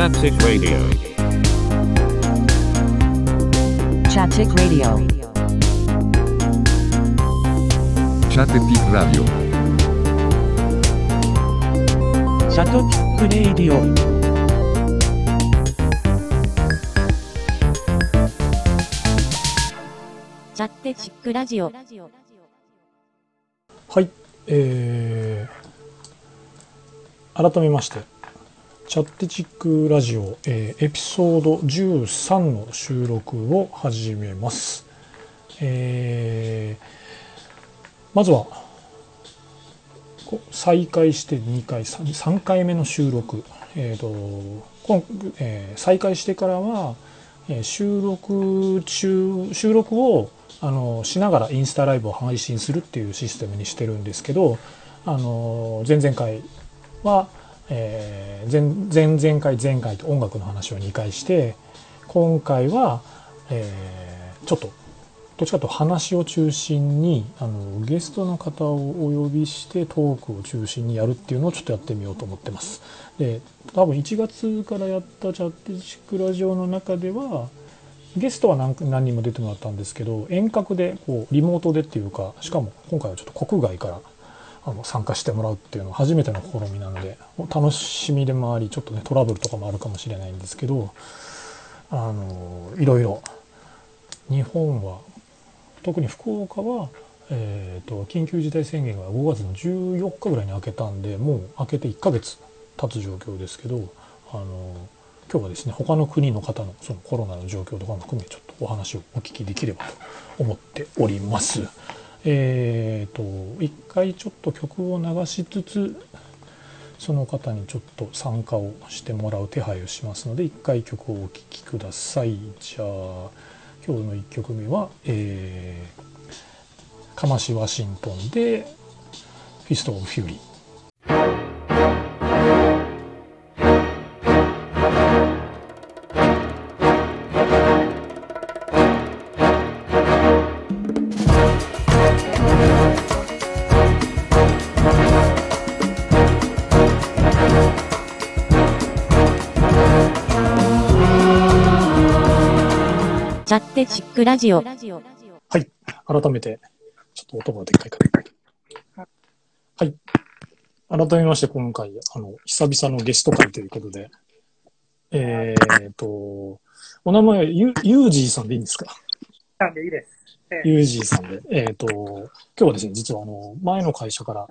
Chaptic Radio. Chaptic Radio. Chattetic Radio. シャトピックレイディオチャッテチックラジオ。はい、えー、改めまして、チャッテチックラジオ、えーエピソード13の収録を始めます。えーまずは、再開して2回、3, 3回目の収録。えーと今えー再開してからは、え収録中、収録をあのしながらインスタライブを配信するっていうシステムにしてるんですけどあの前々回は、えー前前々回前回と音楽の話を2回して今回は、えーちょっとどっちかというと話を中心にあのゲストの方をお呼びしてトークを中心にやるっていうのをちょっとやってみようと思ってます。で多分1月からやったチャッテチックラジオの中ではゲストは何何人も出てもらったんですけど遠隔でこうリモートでっていうかしかも今回はちょっと国外からあの参加してもらうっていうのは初めての試みなので楽しみでもありちょっとねトラブルとかもあるかもしれないんですけどあのいろいろ日本は特に福岡は、えー、と緊急事態宣言が5月の14日ぐらいに明けたんでもう明けて1ヶ月経つ状況ですけどあの今日はですね他の国の方のそのコロナの状況とかも含めちょっとお話をお聞きできればと思っております。えー、と一回ちょっと曲を流しつつその方にちょっと参加をしてもらう手配をしますので一回曲をお聴きください。じゃあ今日の1曲目は、えー、カマシ・ワシントンで「 Fists of Fury」。クラジオ。はい。改めて、ちょっと音がでっかいから。はい。改めまして、今回、あの、久々のゲスト会ということで、えーと、お名前はゆ、ゆうじーさんでいいんですか？なんでいいです。ええゆうじーさんで。えーと、今日はですね、実はあの、前の会社から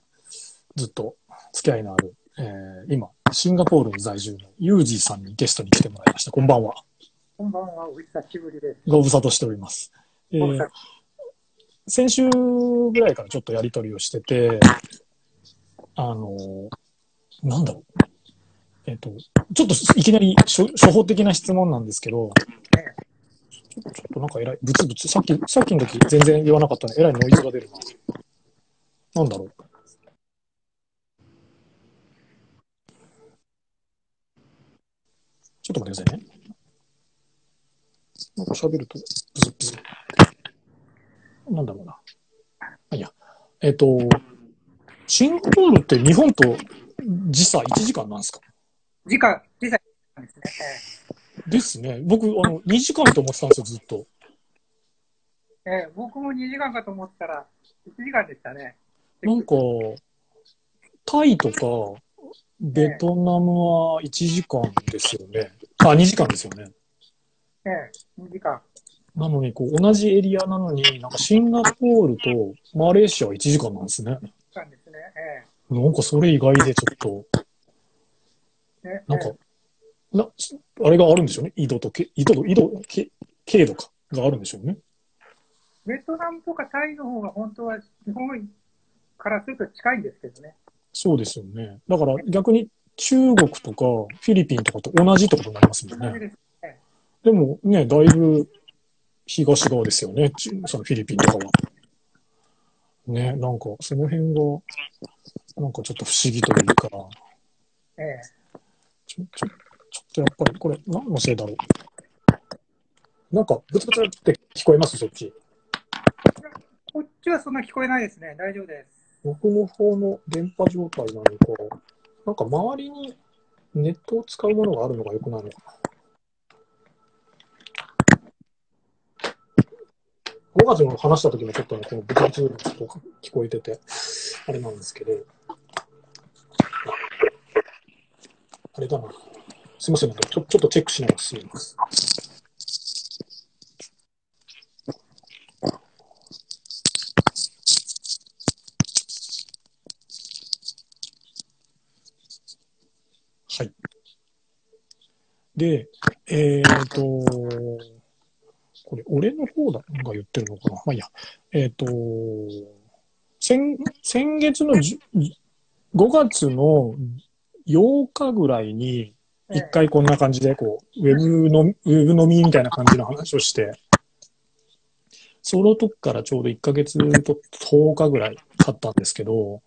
ずっと付き合いのある、えー今、シンガポールに在住のゆうじーさんにゲストに来てもらいました。こんばんは。こんばんは、お久しぶりです。ご無沙汰しております。えー先週ぐらいからちょっとやり取りをしてて、あの、なんだろう。えっ、と、ちょっといきなり初初歩的な質問なんですけど、ええちょっとなんかえらい、ブツブツ、さっき、さっきの時全然言わなかったのに、えらいノイズが出るな。なんだろう。ちょっと待ってくださいね。なんか喋ると、ブズブズ。なんだろうな。あいや。えっ、と、シンガポールって日本と時差1時間なんですか？時間、時差ですね。ですね。僕、あの、2時間と思ってたんですよ、ずっと。ええええ僕も2時間かと思ったら、1時間でしたね。なんか、タイとか、ベトナムは1時間ですよね。あ、2時間ですよね。ええ2時間。なのに、こう、同じエリアなのに、なんかシンガポールとマレーシアは1時間なんですね。時間ですね。えなんかそれ意外でちょっと、えねなんかえ、な、あれがあるんでしょうね。緯度とけ、緯度と、緯度、け経度か、があるんでしょうね。えベトナムとかタイの方が本当は日本からすると近いんですけどね。そうですよね。だから逆に中国とかフィリピンとかと同じってことになりますもんね。でもね、だいぶ東側ですよね。ちそのフィリピンとかは。ね、なんかその辺が、なんかちょっと不思議というか、ええちょ、ちょ、ちょっとやっぱりこれ何のせいだろう。なんかブツブツって聞こえます？そっち。こっちはそんな聞こえないですね。大丈夫です。僕の方の電波状態なのか、なんか周りにネットを使うものがあるのが良くないのかな。5月の話した時もちょっとね、このブツブツがちょっと聞こえてて、あれなんですけど、あれだな。すいません、ちょちょっとチェックしながら進みます。はい。で、えっ、と、これ、俺の方だが言ってるのかなまあいや。えっ、と、先、先月のじ5月の8日ぐらいに、一回こんな感じで、こう、ウェブの、ウェブ飲みみたいな感じの話をして、その時からちょうど1ヶ月と10日ぐらい経ったんですけど、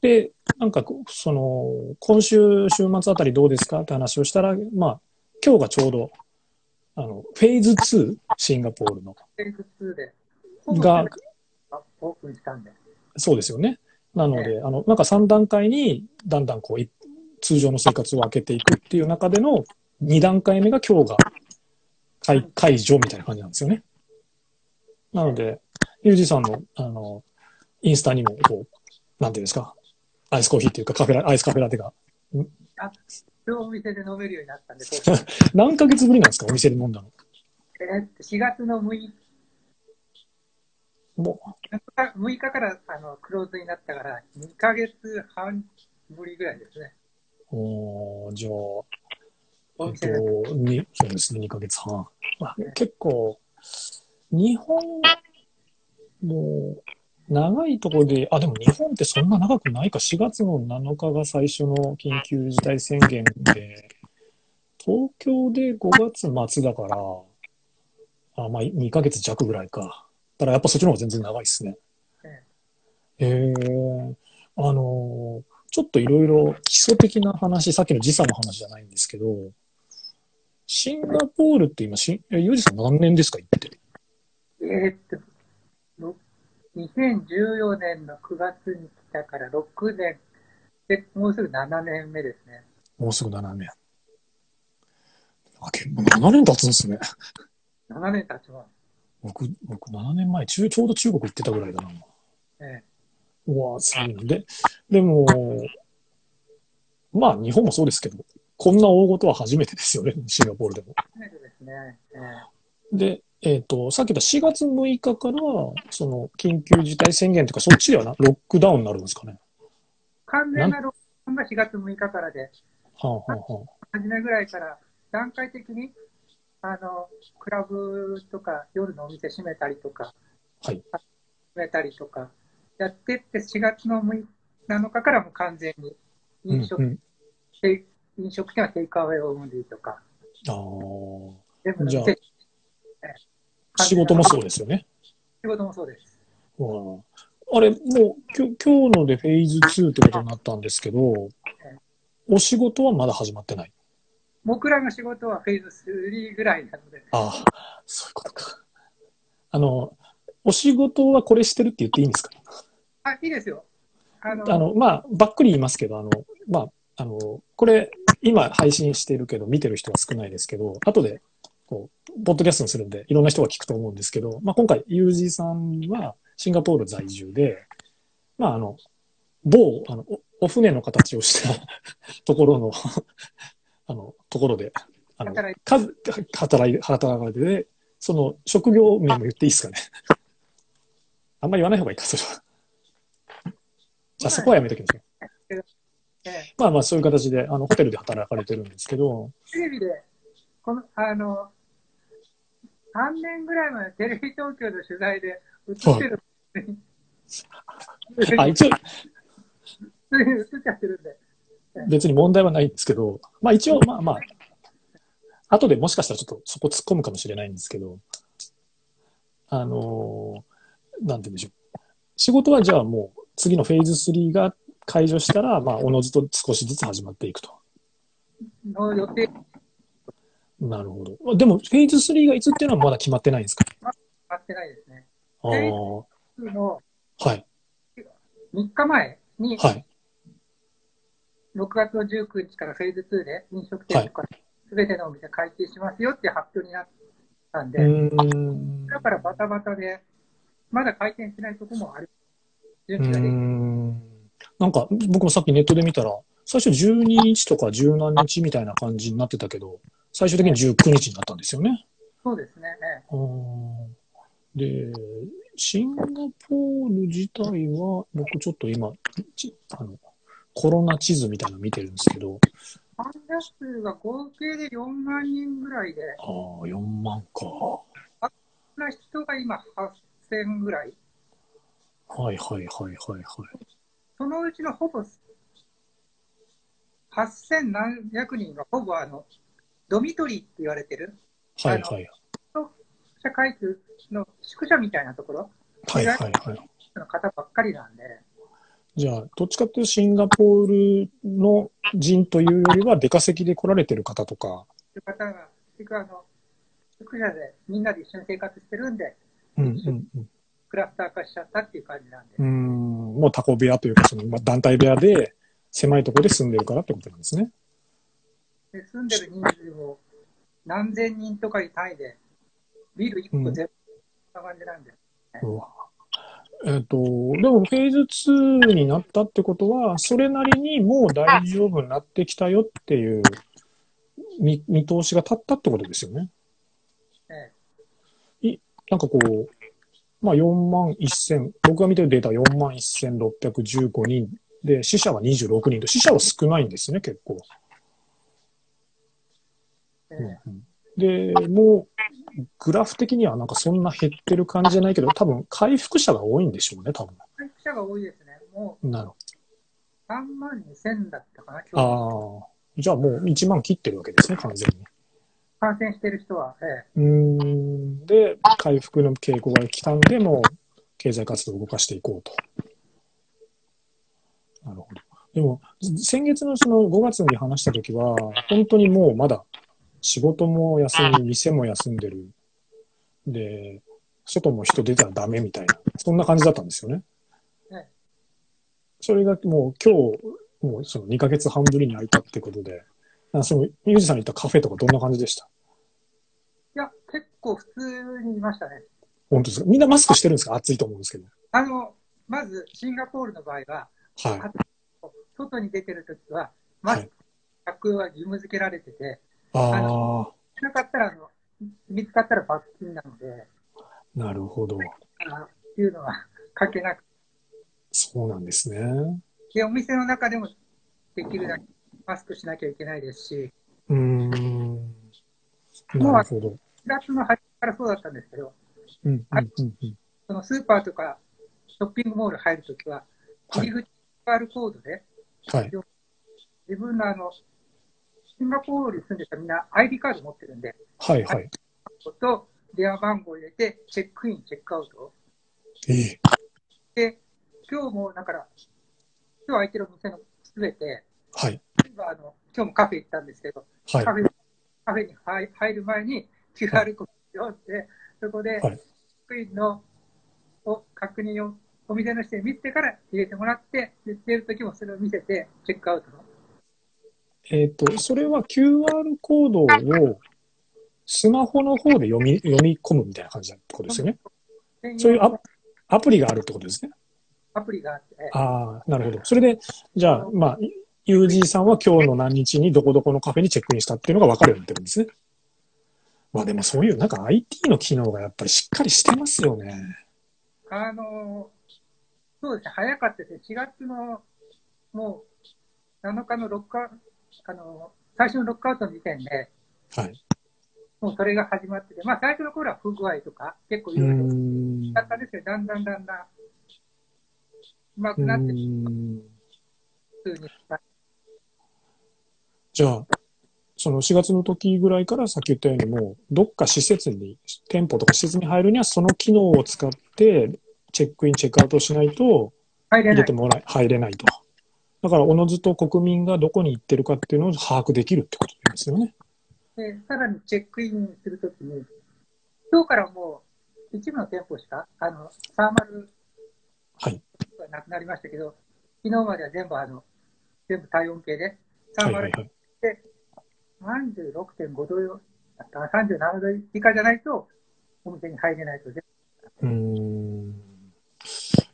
で、なんか、その、今週、週末あたりどうですかって話をしたら、まあ、今日がちょうど、あの、フェーズ2、シンガポールの、フェーズ2で。が、オープンしたんで。そうですよね。なので、あの、なんか3段階にだんだんこう、い通常の生活を開けていくっていう中での2段階目が今日が解解除みたいな感じなんですよね。なので、ゆうじさんの、あの、インスタにも、こう、なんていうんですか、アイスコーヒーっていうかカフェラ、アイスカフェラテが、今日お店で飲めるようになったんで、何ヶ月ぶりなんですか、お店で飲んだの？えーっと4月の6日も6日からあのクローズになったから、2ヶ月半ぶりぐらいですね。う、おーじゃあ、おえっ。と、に、そうですね、2ヶ月半。あ結構、日本、もう、長いところで、あ、でも日本ってそんな長くないか、4月の7日が最初の緊急事態宣言で、東京で5月末だから、あ、まあ2ヶ月弱ぐらいか。だからやっぱそっちの方が全然長いですね。ええー、あのーちょっといろいろ基礎的な話、さっきの時差の話じゃないんですけど、シンガポールって今、しえユージさん何年ですか行って。えーっと、ろ2014年の9月に来たから6年で、もうすぐ7年目ですね。もうすぐ7年。あ、結構7年経つんですね。7年経ちます。僕、僕7年前、中ちょうど中国行ってたぐらいだな。えうわすごいな。で、でも、まあ日本もそうですけど、こんな大事は初めてですよね、シンガポールでも。初めてですね。ええで、えっ、と、さっき言った4月6日から、その、緊急事態宣言とか、そっちではな、ロックダウンになるんですかね。完全なロックダウンが4月6日からで、はあ、はあはあ、初めぐらいから段階的に、あの、クラブとか夜のお店閉めたりとか、はい。閉めたりとか、やってって4月の6日7日からもう完全に飲食、うんうん、飲食店はテイクアウェイオンリーとか、あー。全部のじゃあ店仕事もそうですよね。仕事もそうです。うんあれ、もう、きょ今日のでフェーズ2ってことになったんですけど、お仕事はまだ始まってない？僕らの仕事はフェーズ3ぐらいなので、ああ、そういうことか。あの、お仕事はこれしてるって言っていいんですか？あ、いいですよ。あの、あの、まあ、ばっくり言いますけど、あの、まあ、あの、これ、今配信してるけど、見てる人は少ないですけど、後で、こう、ポッドキャストにするんで、いろんな人が聞くと思うんですけど、まあ、今回、ユージさんはシンガポール在住で、まあ、あの、某、あの、おお船の形をした ところの、あの、ところで、あの、働い数、働い、働かれてて、その、職業名も言っていいですかね。あんまり言わない方がいいか、それは。じゃあ、そこはやめときますね。ええまあまあ、そういう形で、あの、ホテルで働かれてるんですけど、テレビで、この、あの、3年ぐらい前、テレビ東京の取材で映ってる、あ、一応、映っちゃってるんで、別に問題はないんですけど、まあ一応、まあまあ、後でもしかしたらちょっとそこ突っ込むかもしれないんですけど、あのーなんて言うんでしょう。仕事はじゃあもう次のフェーズ3が解除したら、まあ、おのずと少しずつ始まっていくと。の予定なるほど。まあでも、フェーズ3がいつっていうのはまだ決まってないんですか？あってないですね。ああ、はのい。3日前に、はい。6月の19日からフェーズ2で飲食店とかすべてのお店開店しますよっていう発表になったんで、うーん。だからバタバタで、まだ開店してないとこもある。準備ができ。なんか、僕もさっきネットで見たら、最初12日とか10何日みたいな感じになってたけど、最終的に19日になったんですよね。そうですね。で、シンガポール自体は、僕ちょっと今、ちあのコロナ地図みたいなの見てるんですけど、患者数が合計で4万人ぐらいで、ああ、4万か。そんな人が今8000ぐらい。はいはいはいはいはい。そのうちのほぼ8000何百人がほぼあの、ドミトリーって言われてる、はいはい。社会区の宿舎みたいなところ？はいはいはい。の方ばっかりなんで、じゃあ、どっちかっていうとシンガポールの人というよりは、出稼ぎで来られてる方とか、そういう方が、結局あの、宿舎でみんなで一緒に生活してるんで、うんうんうん。クラスター化しちゃったっていう感じなんで、うーん、もうタコ部屋というか、その、まあ、団体部屋で、狭いところで住んでるからってことなんですね。で住んでる人数も何千人とかいう単位で、ビル1個全部、そんな感じなんで、うわえっ、と、でもフェーズ2になったってことは、それなりにもう大丈夫になってきたよっていう見見通しが立ったってことですよね。えなんかこう、まあ4万1000、僕が見てるデータは4万1615人で、死者は26人と、死者は少ないんですね、結構。で、もう、グラフ的にはなんかそんな減ってる感じじゃないけど、多分回復者が多いんでしょうね、多分。回復者が多いですね。もなるほう3万2000だったかな、ど。今日。ああ。じゃあもう1万切ってるわけですね、完全に。感染してる人は、えうーん。で、回復の傾向が来たんで、もう経済活動を動かしていこうと。なるほど。でも、先月のその5月に話したときは、本当にもうまだ仕事も休み、店も休んでる。で、外も人出たらダメみたいな、そんな感じだったんですよね。えそれがもう今日、もうその2ヶ月半ぶりに開いたってことで、あその、ユージさんに言ったカフェとかどんな感じでした？えいや、結構普通にいましたね。本当ですか？みんなマスクしてるんですか？暑いと思うんですけど。あの、まず、シンガポールの場合は、はい。外に出てるときは、マスク着用は義務付けられてて、あしなかったら、あの、見つかったら罰金なので、あ、なるほど。あいうのはかけなくて、そうなんですね。で、お店の中でもできるだけマスクしなきゃいけないですし、うーん。なるほど。4月の初めからそうだったんですけど、うん、うん、うんうん。そのスーパーとかショッピングモール入るときは、はい入り口 QR コードで、はい。自分のあの、シンガポールに住んでたみんな ID カード持ってるんで、はい、はい。と電話番号を入れて、チェックイン、チェックアウト。ええで、今日も、だから、今日空いてるお店のすべて、はい。例えばあの、今日もカフェ行ったんですけど、はいカ。フェカフェに入入る前に QR コードを読んで、そこで、はいチェックインのを確認をお店の人に見せてから入れてもらって、で出るときもそれを見せて、チェックアウトの。えっ、と、それは QR コードをスマホの方で読み、読み込むみたいな感じってことですよね。そういうアアプリがあるってことですね。アプリがあって、ああ、なるほど。それで、じゃあ、まあ、ユージーさんは今日の何日にどこどこのカフェにチェックインしたっていうのが分かるようになってるんですね。まあでもそういう、なんか IT の機能がやっぱりしっかりしてますよね。あの、そうですね、早かったですね。4月の、もう、7日のロックアウト、あの、最初のロックアウトの時点で、はい。もうそれが始まってて、まあ最初の頃は不具合とか、結構ういろいろ。だったんですけど、だんだんだんだん、うまうくなって、普通に。じゃあ、その4月の時ぐらいからさっき言ったようにもう、どっか施設に、店舗とか施設に入るにはその機能を使って、チェックイン、チェックアウトしないと入れて。もらえ、入れないと。だから、おのずと国民がどこに行ってるかっていうのを把握できるってことですよね。で、さらにチェックインするときに、今日からもう、一部の店舗しか、あの、サーマルはなくなりましたけど、昨日までは全部あの、全部体温計で、サーマルはいはいはい。で36.5度よ、あ37度以下じゃないと、お店に入れないと全うーん。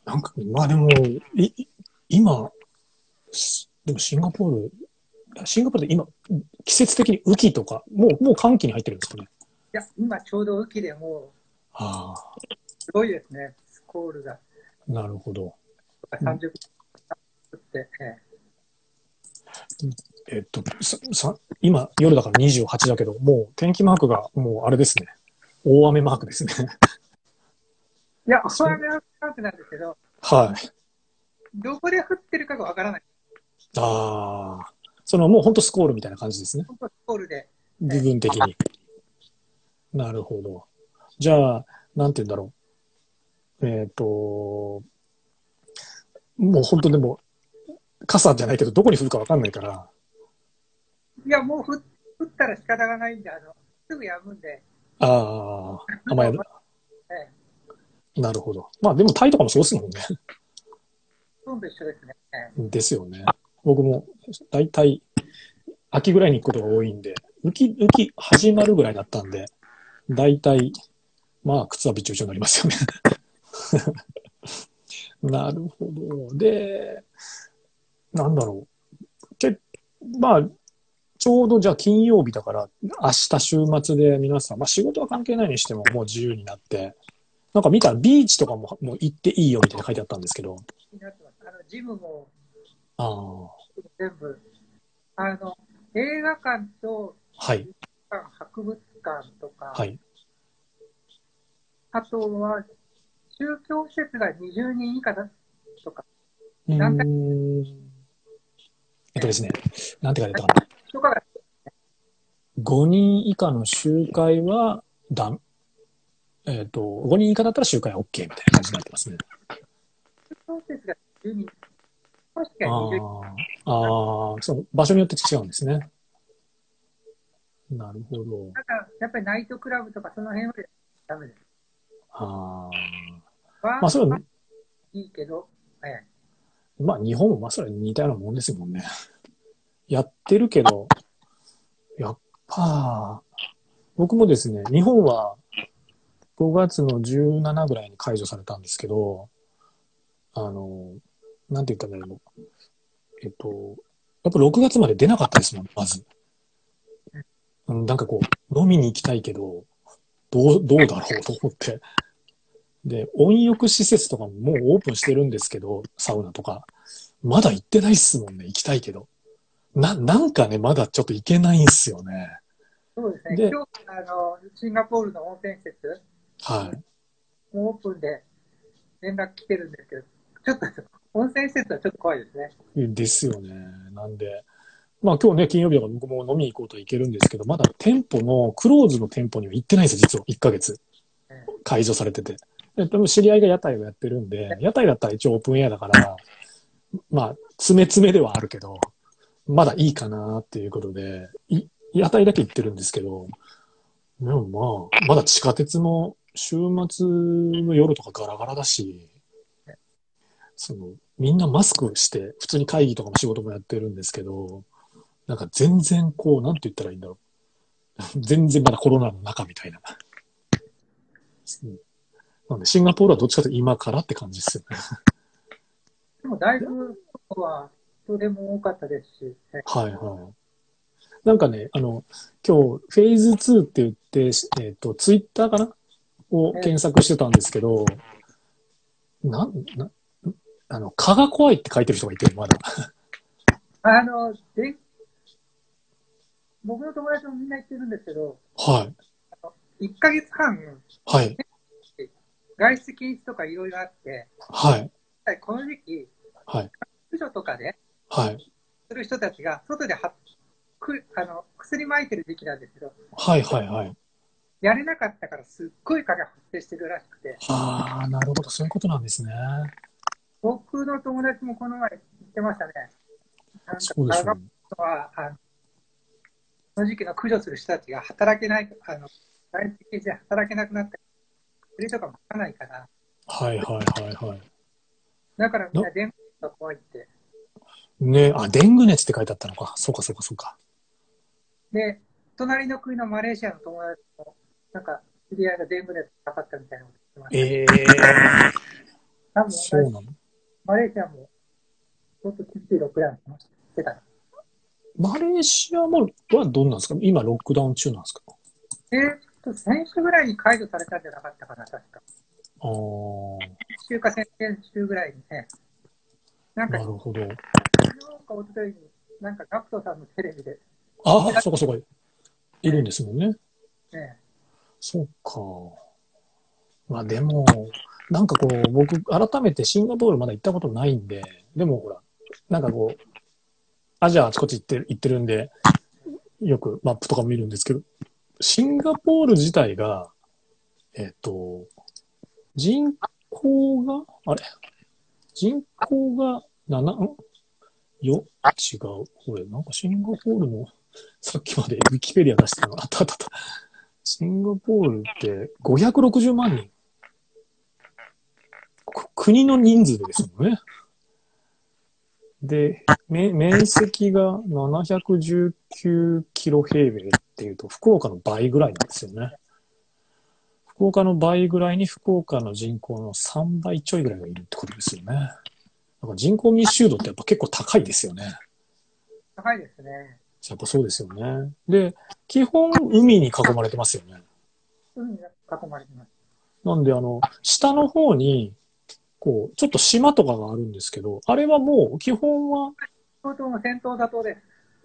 なんか、まあでも、いい今、しでもシンガポール、シンガポールで今、季節的に雨季とか、もう、もう寒気に入ってるんですかね？いや、今ちょうど雨季でもあう、すごいですね。スコールがあ、なるほど。30分って、えええっと、ささ今、夜だから28だけど、もう天気マークが、もうあれですね。大雨マークですね。いや、大雨はマークなんですけど、はい。どこで降ってるかがわからない。ああ、そのもう本当スコールみたいな感じですね。本当スコールで。部分的に。なるほど。じゃあ、なんて言うんだろう。えっ、と、もう本当でも、傘じゃないけど、どこに降るかわかんないから、いや、もう降っ降ったら仕方がないんで、あの、すぐ止むんで、ああ、雨宿えなるほど。まあでもタイとかもそうですもんね。ほとんど一緒ですね。ええですよね。僕も、だいたい秋ぐらいに行くことが多いんで、雨季、雨季始まるぐらいだったんで、だいたい、まあ、靴はびちょびちょになりますよね。なるほど。で、なんだろう。けまあ、ちょうどじゃあ金曜日だから、明日週末で皆さん、まあ仕事は関係ないにしてももう自由になって、なんか見たらビーチとかももう行っていいよみたいな書いてあったんですけど、ジムも、全部、あの、映画館とはい、博物館とか、はい。あとは、宗教施設が20人以下だとか、うーなんかん。えっとですね、なんて書いてあったかな。とかが、5人以下の集会はだえっ、と、5人以下だったら集会は OK みたいな感じになってますね。宗教施設が10人、もしくは20人。ああ、ああ、そう、場所によって違うんですね。なるほど。だから、やっぱりナイトクラブとかその辺はダメです。ああ。まあ、それは、いいけど、ええまあ、日本もまあ、それ似たようなもんですもんね。やってるけど、やっぱ、僕もですね、日本は5月の17ぐらいに解除されたんですけど、あの、なんて言ったんだろう。えっと、やっぱ6月まで出なかったですもん、まず。うんなんかこう、飲みに行きたいけど、どう、どうだろうと思って。で、温浴施設とかももうオープンしてるんですけど、サウナとか。まだ行ってないっすもんね、行きたいけど。な、なんかね、まだちょっと行けないんすよね。そうですね。で今日、あの、シンガポールの温泉施設、はい。もうオープンで連絡来てるんですけど、ちょっと、温泉施設はちょっと怖いですね。ですよね。なんで、まあ今日ね、金曜日だから僕も飲みに行こうとは行けるんですけど、まだ店舗の、クローズの店舗には行ってないですよ、実は。1ヶ月。解除されてて。で多分知り合いが屋台をやってるんで、屋台だったら一応オープンエアだから、まあ、詰め詰めではあるけど、まだいいかなっていうことで、い屋台だけ行ってるんですけど、でもまあ、まだ地下鉄も週末の夜とかガラガラだし、その、みんなマスクして、普通に会議とかも仕事もやってるんですけど、なんか全然こう、なんて言ったらいいんだろう。全然まだコロナの中みたいな。うんなんで、シンガポールはどっちかというと今からって感じですよね。でもだいぶ、は人でも多かったですし、えはいはい。なんかね、あの、今日、フェーズ2って言って、えっ、と、ツイッターかな？を検索してたんですけど、なん、な、あの、蚊が怖いって書いてる人がいて、まだ。あの、で、僕の友達もみんな言ってるんですけど、はい。1ヶ月半、はい。外出禁止とかいろいろあって、はい。この時期、はい。駆除とかで、はい。する人たちが外ではくあの薬撒いてる時期なんですけど、はいはいはい。やれなかったからすっごい蚊が発生してるらしくて、ああ、なるほど、そういうことなんですね。僕の友達もこの前言ってましたね。そうでしょうね。蚊はあのこの時期の駆除する人たちが働けない、あの外出禁止で働けなくなって、薬とかもつかないから、はいはいはいはい。だからみんな電話が怖いって。ね、あ、デング熱って書いてあったのか。そうかそうかそうか。で、隣の国のマレーシアの友達も、なんか、知り合いがデング熱かかったみたいなこと言ってました。ええ多分そうなの？マレーシアも、ちょっと厳しいロックダウンしてた。マレーシアも、はどうなんですか？今ロックダウン中なんですか？えーっと、先週ぐらいに解除されたんじゃなかったかな、確か。ああ、先週か先々週ぐらいにね。なんか、昨なるほど。日か一昨日に、なんか、ガクトさんのテレビで、ああ、そうかそうか。いるんですもんね。ね、そうか。まあでも、なんかこう、僕、改めてシンガポールまだ行ったことないんで、でもほら、なんかこう、アジアあちこち行って行ってるんで、よくマップとか見るんですけど、シンガポール自体が、えっ、と、人口が、あれ？人口が7、よ、違う。これ、なんかシンガポールの、さっきまでウィキペディア出してたの。あったあったあった。シンガポールって560万人。こ国の人数ですもんね。で、め面積が719キロ平米っていうと、福岡の倍ぐらいなんですよね。福岡の倍ぐらいに福岡の人口の3倍ちょいぐらいがいるってことですよね。だから人口密集度ってやっぱ結構高いですよね。高いですね。やっぱそうですよね。で、基本海に囲まれてますよね。海に囲まれてます。なんで、あの、下の方に、こう、ちょっと島とかがあるんですけど、あれはもう基本は、戦闘座島です。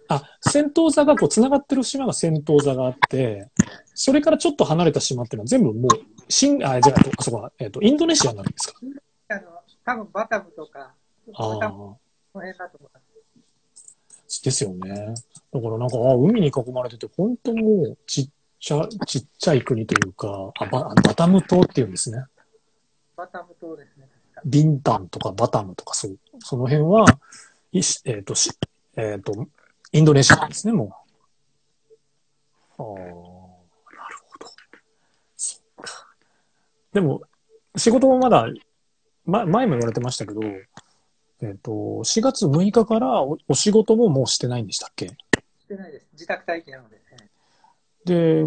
あ、戦闘座がこう繋がってる島が戦闘座があって、それからちょっと離れた島っていうのは全部もう、新、あ、じゃあ、あそこは、えっ、と、インドネシアになるんですか？あの、多分バタムとか、あバタムあ、の辺だと思います。ですよね。だからなんか、あ海に囲まれてて、本当もう、ちっちゃ、ちっちゃい国というか、あ、ババタム島っていうんですね。バタム島ですね。ビンタンとかバタムとかそう、その辺は、いしえっ、と、しえっ、と、インドネシアなんですね、もう。ああ、なるほど。そっか。でも、仕事もまだ、ま、前も言われてましたけど、えっ、と、4月6日からおお仕事ももうしてないんでしたっけ？してないです。自宅待機なので、ね。で、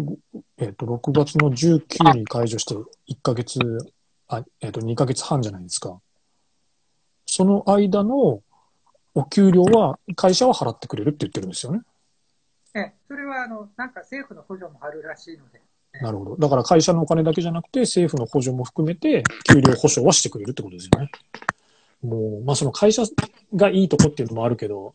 えっ、と、6月の19に解除して1ヶ月、あ、えっ、と、2ヶ月半じゃないですか。その間のお給料は会社は払ってくれるって言ってるんですよね。えそれは、あの、なんか政府の補助もあるらしいので、なるほど。だから会社のお金だけじゃなくて政府の補助も含めて給料保証はしてくれるってことですよね。もう、まあその会社がいいとこっていうのもあるけど、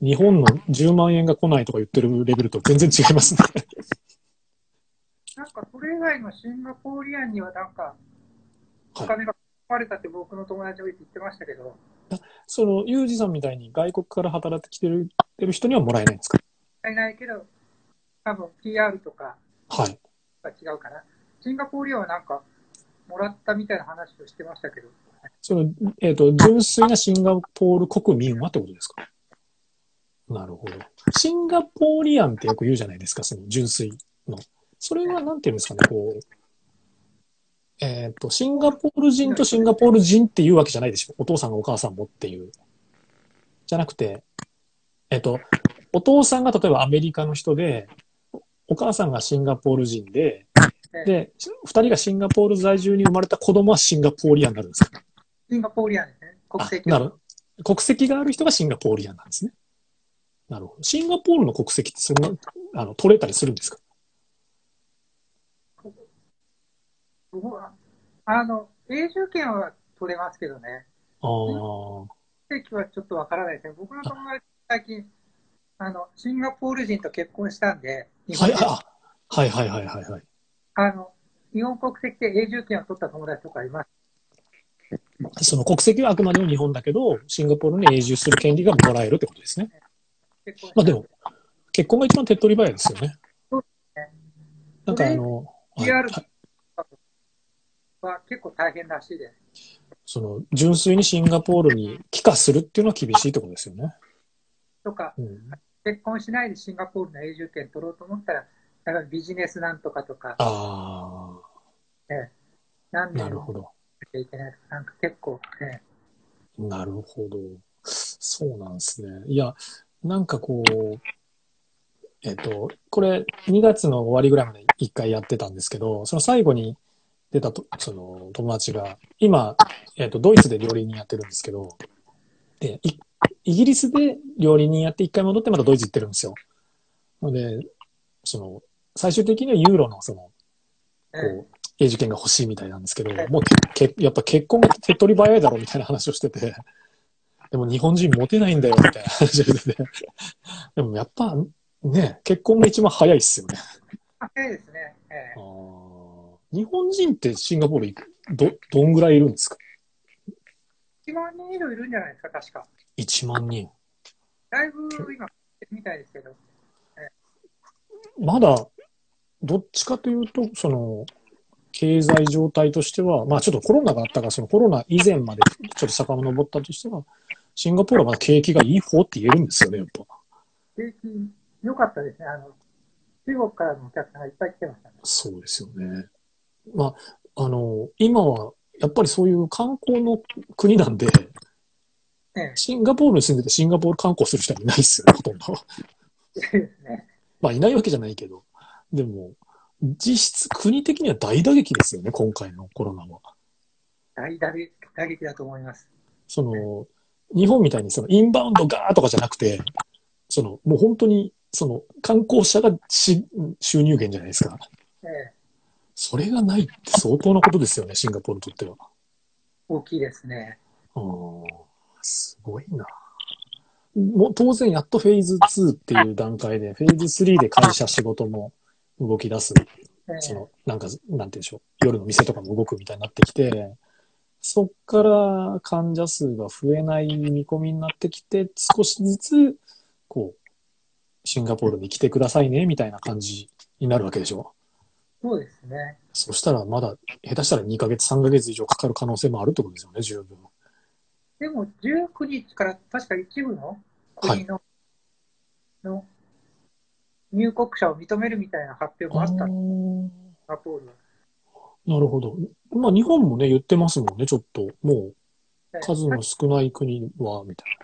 日本の10万円が来ないとか言ってるレベルと全然違いますね。なんかそれ以外のシンガポーリアンにはなんか、はいお金が含まれたって僕の友達も言ってましたけど、その、ユージさんみたいに外国から働いてきてるてる人にはもらえないんですか？いないけど、多分 PR とかはい。が違うかな。シンガポーリアンはなんか、もらったみたいな話をしてましたけど、その、えっ、と、純粋なシンガポール国民はってことですか？なるほど。シンガポーリアンってよく言うじゃないですか、その純粋の。それはなんていうんですかね、こう、えっ、と、シンガポール人とシンガポール人っていうわけじゃないでしょ。お父さんがお母さんもっていう。じゃなくて、えっ、と、お父さんが例えばアメリカの人で、お母さんがシンガポール人で、で、二人がシンガポール在住に生まれた子供はシンガポーリアンになるんですかシンガポーリアンですね。国籍あなる国籍がある人がシンガポーリアンなんですね。なるほど。シンガポールの国籍ってそんな、あの、取れたりするんですか僕はあの、永住権は取れますけどね、ああ、国籍はちょっとわからないですね。僕の友達最近、あの、シンガポール人と結婚したんで、日はい、はいはいはいはいはい。あの、日本国籍で永住権を取った友達とかいます。その国籍はあくまでも日本だけど、シンガポールに永住する権利がもらえるってことですね。まあでも、結婚が一番手っ取り早いですよねそうですね。なんかあの、はい PR は結構大変らしいです。その、純粋にシンガポールに帰化するっていうのは厳しいってことですよね。とか、うん、結婚しないでシンガポールの永住権取ろうと思ったら、だからビジネスなんとかとか、あ何あ、なきゃいけないとか、なんか結構、ね、なるほど。そうなんですね。いや、なんかこう、えっと、これ2月の終わりぐらいまで1回やってたんですけど、その最後に出たと、その友達が、今、えっと、ドイツで料理人やってるんですけど、で、いイギリスで料理人やって1回戻ってまたドイツ行ってるんですよ。ので、その、最終的にはユーロのその、ええこう、永住権が欲しいみたいなんですけど、もうけ、けやっぱ結婚が手っ取り早いだろうみたいな話をしてて、でも日本人モテないんだよみたいな話をしてて、でもやっぱね、結婚が一番早いっすよね。早いですね。ええ日本人ってシンガポールど、どんぐらいいるんですか？1万人以上いるんじゃないですか、確か。?1 万人。だいぶ今、みたいですけど。まだ、どっちかというと、その、経済状態としては、まあちょっとコロナがあったから、そのコロナ以前までちょっと遡ったとしては、シンガポールはまだ景気がいい方って言えるんですよね、やっぱ。景気良かったですね。あの、中国からのお客さんがいっぱい来てましたね。そうですよね。まあ、あの、今は、やっぱりそういう観光の国なんで、ええシンガポールに住んでてシンガポール観光する人はいないですよね、ほとんど。まあ、いないわけじゃないけど。でも、実質国的には大打撃ですよね、今回のコロナは。大打撃打撃だと思います。その、日本みたいにそのインバウンドガーとかじゃなくて、その、もう本当に、その観光者がし収入源じゃないですか。ええそれがないって相当なことですよね、シンガポールにとっては。大きいですね。あーすごいな。もう当然やっとフェーズ2っていう段階で、フェーズ3で会社仕事も動き出す。ええその、なんか、なんて言うんでしょう。夜の店とかも動くみたいになってきて、そっから患者数が増えない見込みになってきて、少しずつ、こう、シンガポールに来てくださいね、みたいな感じになるわけでしょ。そうですね。そしたらまだ、下手したら2ヶ月、3ヶ月以上かかる可能性もあるってことですよね、十分。でも、19日から確か一部の国の,、の入国者を認めるみたいな発表もあった、シンガポールは。なるほど。まあ日本もね、言ってますもんね、ちょっと。もうええ数の少ない国は、みたい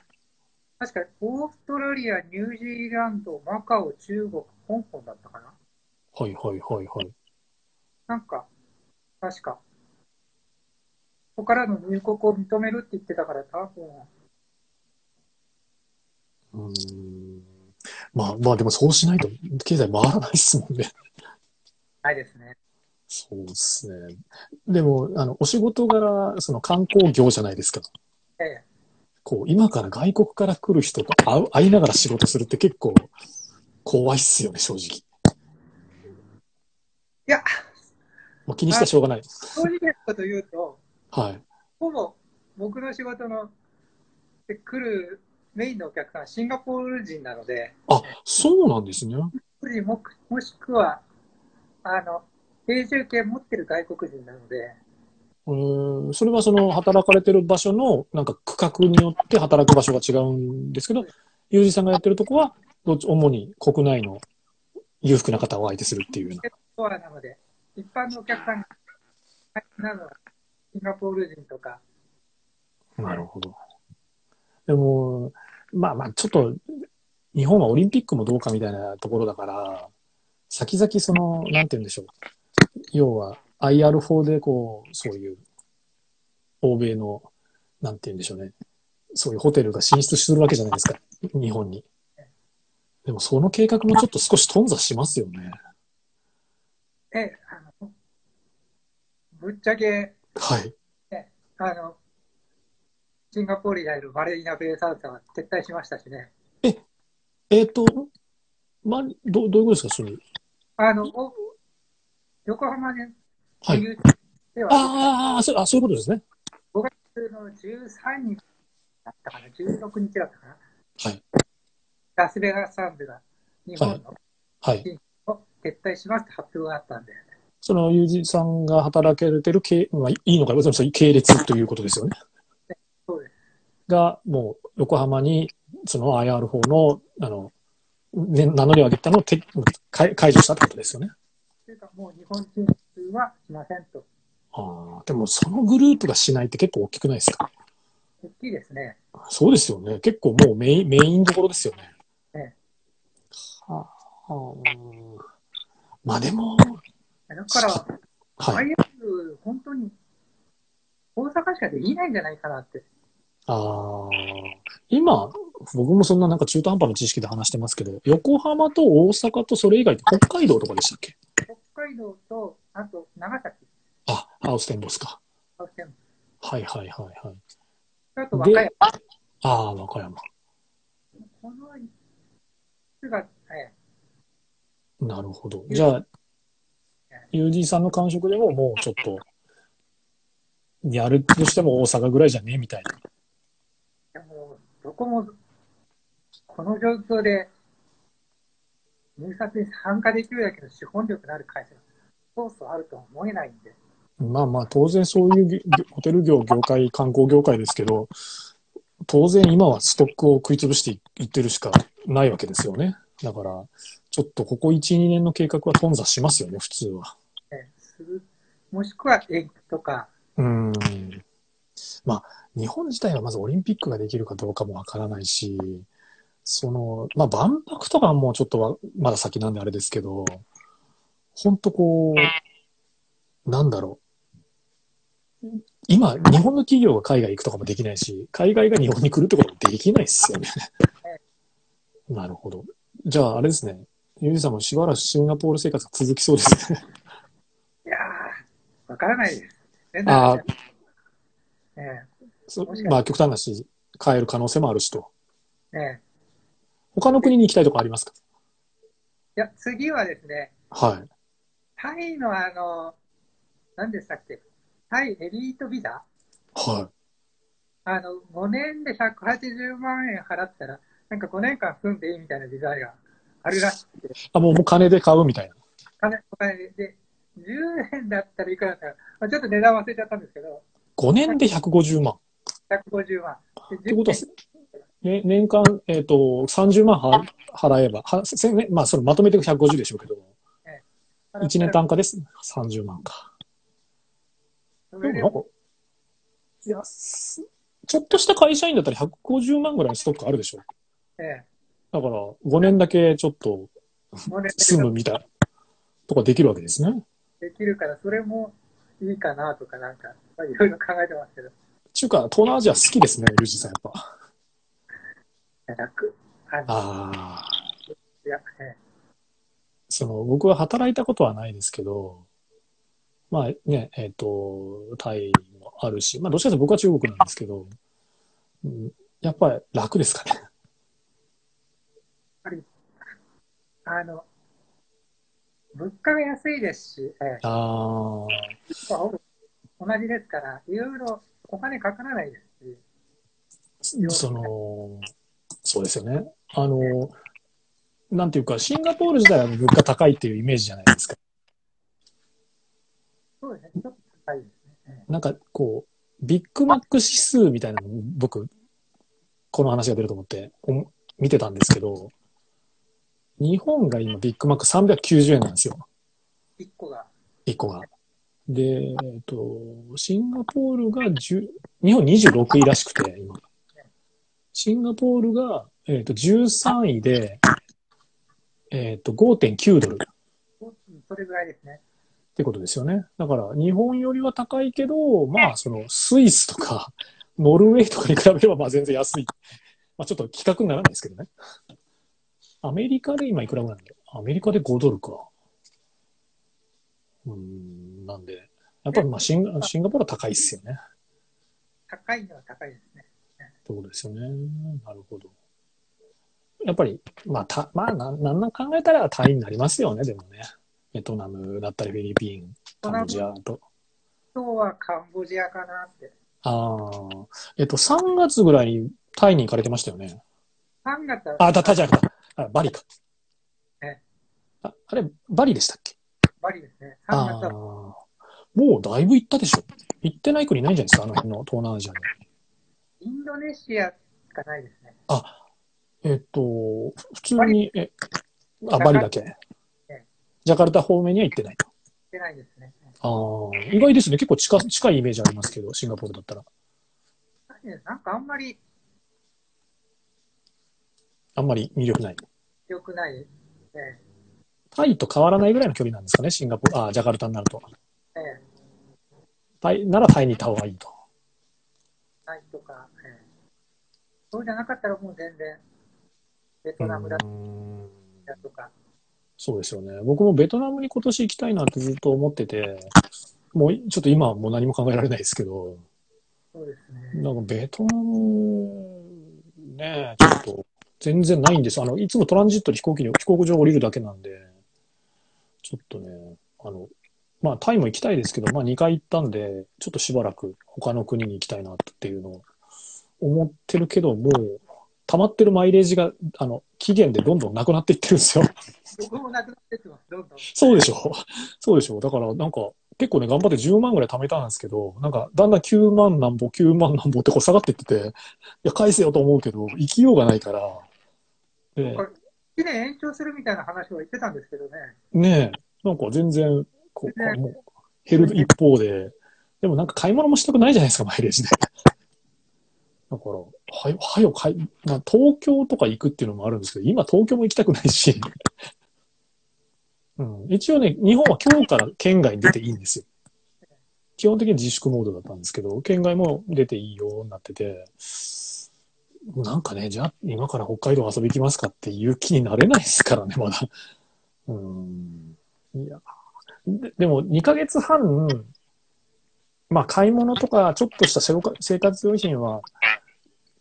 確か、オーストラリア、ニュージーランド、マカオ、中国、香港だったかなな。はいはいはいはい。なんか、確か。ここからの入国を認めるって言ってたから、多分、うーん。まあまあでもそうしないと経済回らないっすもんね。ないですね。そうですね。でも、あの、お仕事柄、その観光業じゃないですか。ええ。こう、今から外国から来る人と会う会いながら仕事するって結構怖いっすよね、正直。いや、まあ、気にしてはしょうがない。正直なこと言うと、はい。ほぼ僕の仕事ので来るメインのお客さんはシンガポール人なので、あ、そうなんですね。ももしくは、あの、永住権持ってる外国人なので、えーそれはその働かれてる場所のなんか区画によって働く場所が違うんですけど、ユージさんがやってるとこは、どっち主に国内の裕福な方を相手するっていうような。なので、一般のお客さんが、なのはシンガポール人とか、なるほど。でも、まあまあ、ちょっと、日本はオリンピックもどうかみたいなところだから、先々その、なんて言うんでしょう。要は、IR4 でこう、そういう、欧米の、なんて言うんでしょうね。そういうホテルが進出するわけじゃないですか。日本に。でも、その計画もちょっと少し頓挫しますよね。え、あの、ぶっちゃけ、はい。あの、シンガポールにあるマレーナ・ベイ・サウスは撤退しましたしね。えっ、と、ま、どどういうことですか、それ？あの、お横浜に、はい。では、あーあー、そうあ、そういうことですね。5月の13日だったかな、16日だったかな。はい。ラスベガスサンズが日本のはい。を撤退しますって発表があったんで、その、ユージさんが働けてる系、まあ、いいのか、その系列ということですよね。そうです。が、もう、横浜に、その IR4 の、あの、ね、名乗りを上げたのをて解解除したってことですよね。というか、もう日本進出はしませんと。ああ、でもそのグループがしないって結構大きくないですか？い大きいですね。そうですよね。結構もうメイン、メインどころですよね。ええはあ、はあうんまあでも、だから、はい。IS、本当に、大阪しかできないんじゃないかなって。ああ、今、僕もそんななんか中途半端な知識で話してますけど、横浜と大阪とそれ以外って北海道とかでしたっけ？北海道と、あと長崎、あ、ハウステンボスか。ハウステンボはいはいはいはい。スあと和歌山。ああ、和歌山。この5つが、えなるほど。じゃあ、UD さんの感触でももうちょっと、やるとしても大阪ぐらいじゃねえみたいな。え、でも、どこも、この状況で、入札に参加できるだけの資本力のある会社が、そうそうあるとは思えないんで。まあまあ、当然そういうぎホテル業、業界、観光業界ですけど、当然今はストックを食い潰していってるしかないわけですよね。だから、ちょっとここ1、2年の計画は頓挫しますよね、普通は。もしくは延期とか、うーん。まあ、日本自体はまずオリンピックができるかどうかもわからないし、その、まあ万博とかはもうちょっとはまだ先なんであれですけど、ほんとこう、なんだろう。今、日本の企業が海外行くとかもできないし、海外が日本に来るってこともできないですよね。なるほど。じゃあ、あれですね。ゆうじさんもしばらくシンガポール生活が続きそうですね。いやー、わからないです。ああ、まあ極端な話、変える可能性もあるしと。ええ。え他の国に行きたいとかありますか？いや、次はですね、はい。タイのあの、何でしたっけ？タイエリートビザ？はあの、5年で180万円払ったら、なんか5年間住んでいいみたいなビザがあるらしくて、い。あ、もうもう金で買うみたいな。金、お金で、で10年だったらいくらだったか、まあ、ちょっと値段忘れちゃったんですけど、5年で150万。150万。でってことは、ね、年間、えっ、と、30万は払えば、はせんまあ、それまとめて150でしょうけど、1年単価です。30万か。ちょっとした会社員だったら150万ぐらいのストックあるでしょ。ええ、だから、5年だけちょっと5年住むみたいな、とかできるわけですね。できるから、それもいいかなとか、なんか、まあいろいろ考えてますけど、ちゅうか、東南アジア好きですね、ユージさん、やっぱ。楽。あのああ。いや、えその、僕は働いたことはないですけど、まあね、えっ、と、タイもあるし、まあどっちかというと僕は中国なんですけど、うんやっぱり楽ですかね。えあの、物価が安いですし、ええああ、同じですから、いろいろお金かからないですし、その、そうですよね。あの、なんていうか、シンガポール自体は物価高いっていうイメージじゃないですか。そうですね、ちょっと高いですね。えなんかこう、ビッグマック指数みたいなの僕、この話が出ると思ってお見てたんですけど、日本が今ビッグマック390円なんですよ。え1個が。1個が。で、えっと、シンガポールが10、日本26位らしくて、今。シンガポールが、えっと、13位で、えっと、5.9ドルそれぐらいですね。てことですよね。だから、日本よりは高いけど、まあ、その、スイスとか、ノルウェーとかに比べれば、まあ、全然安い。まあ、ちょっと企画にならないですけどね。アメリカで今いくらぐらいなんだ？ろうアメリカで5ドルか。うーん、なんで、やっぱりまあシンガシンガポールは高いっすよね。高いのは高いですね。ってことですよね。なるほど。やっぱり、まあ、た、まあ、なん、なんなん考えたらタイになりますよね、でもね。ベトナムだったりフィリピン、カンボジアと。今日はカンボジアかなって。ああ、えっと、3月ぐらいにタイに行かれてましたよね。3月はあ、た、タイじゃなくて、あバリか。えあ、あれ、バリでしたっけ？バリですね。3ああ月はー、もうだいぶ行ったでしょ。行ってない国ないんじゃないですか、あの辺の東南アジアに。インドネシアしかないですね。えっと、普通に、え、あ、バリだけええ。ジャカルタ方面には行ってないと。行ってないですね。ああ、意外ですね。結構近近いイメージありますけど、シンガポールだったら。ね、なんかあんまりあんまり魅力ない。良くない。えタイと変わらないぐらいの距離なんですかね、シンガポール、あ、ジャカルタになると。ええタイならタイにいた方がいいと。ないとか、ええそうじゃなかったらもう全然、ベトナムだとか、そうですよね。僕もベトナムに今年行きたいなってずっと思ってて、もうちょっと今はもう何も考えられないですけど、そうですね。なんかベトナム、ね、ちょっと全然ないんです。あの、いつもトランジットで飛行機に、飛行場降りるだけなんで、ちょっとね、あの、まあタイも行きたいですけど、まあ2回行ったんで、ちょっとしばらく他の国に行きたいなっていうのを思ってるけど、もう溜まってるマイレージが、あの、期限でどんどんなくなっていってるんですよ。僕もなくなってってます、どんどん。そうでしょそうでしょだからなんか結構ね頑張って10万ぐらい貯めたんですけど、なんかだんだん9万なんぼ、9万なんぼってこう下がっていってて、いや返せよと思うけど、生きようがないから、1年延長するみたいな話は言ってたんですけどね。ねえ、なんか全然こう、ね。もう減る一方で、でもなんか買い物もしたくないじゃないですか、マイレージで。だから、はよ、はよ買い、まあ、東京とか行くっていうのもあるんですけど、今東京も行きたくないし、うん、一応ね、日本は今日から県外に出ていいんですよ。基本的に自粛モードだったんですけど、県外も出ていいようになってて、なんかね、じゃあ今から北海道遊び行きますかっていう気になれないですからね、まだ。うん。いや。ででも2ヶ月半、まあ買い物とかちょっとした生活用品は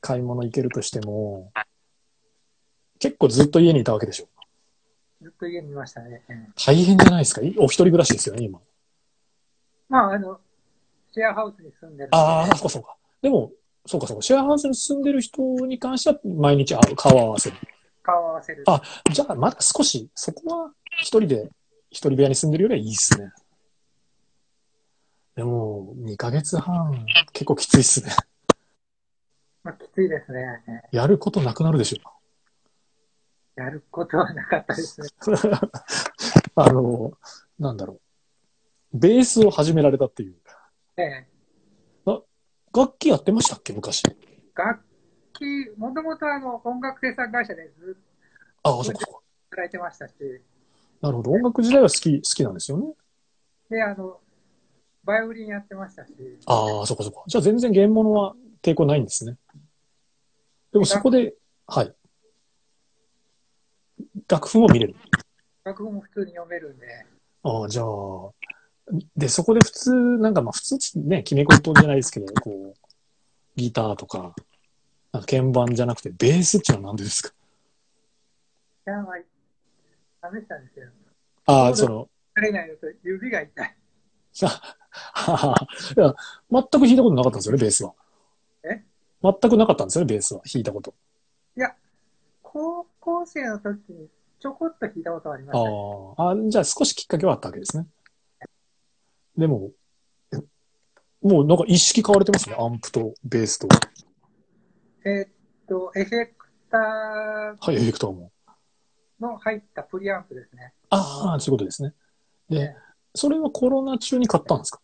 買い物行けるとしても、結構ずっと家にいたわけでしょ。ずっと家にいましたね。ええ大変じゃないですか？いお一人暮らしですよね、今。まあ、あの、シェアハウスに住んでるああ、そうかそうか。でも、そうかそうか。シェアハウスに住んでる人に関しては毎日会う、顔を合わせる。顔を合わせる。あじゃあ、まだ少し、そこは一人で、一人部屋に住んでるよりはいいっすね。でも、2ヶ月半、結構きついっすね。まあ、きついですね。ええやることなくなるでしょ。やることはなかったですね。あの、なんだろう。ベースを始められたっていう。ええ楽器やってましたっけ昔？楽器、もともとあの音楽生産会社でずっとああ、そうか。働いてましたし、なるほど。音楽時代は好き、好きなんですよね。で、あの、バイオリンやってましたし、ああ、そうかそうか。じゃあ全然原物は抵抗ないんですね。でもそこで、はい。楽譜も見れる。楽譜も普通に読めるんで、ああ、じゃあ、で、そこで普通、なんかまあ普通ね、決め事じゃないですけど、こう、ギターとか、なんか鍵盤じゃなくて、ベースっていうのは何でですか？いや、まあ、試したんですよ。ああ、その、慣れないのと指が痛い。は はいや、全く弾いたことなかったんですよね、ベースは。え？全くなかったんですよね、ベースは。弾いたこと。いや、高校生の時にちょこっと弾いたことはありまあしたね。あ、あじゃあ少しきっかけはあったわけですね。でも、えもうなんか一式買われてますね、アンプとベースと。えーっと、エフェクターはい、エフェクターも。の入ったプリアンプですね。ああ、そういうことですね。でね、それはコロナ中に買ったんですか？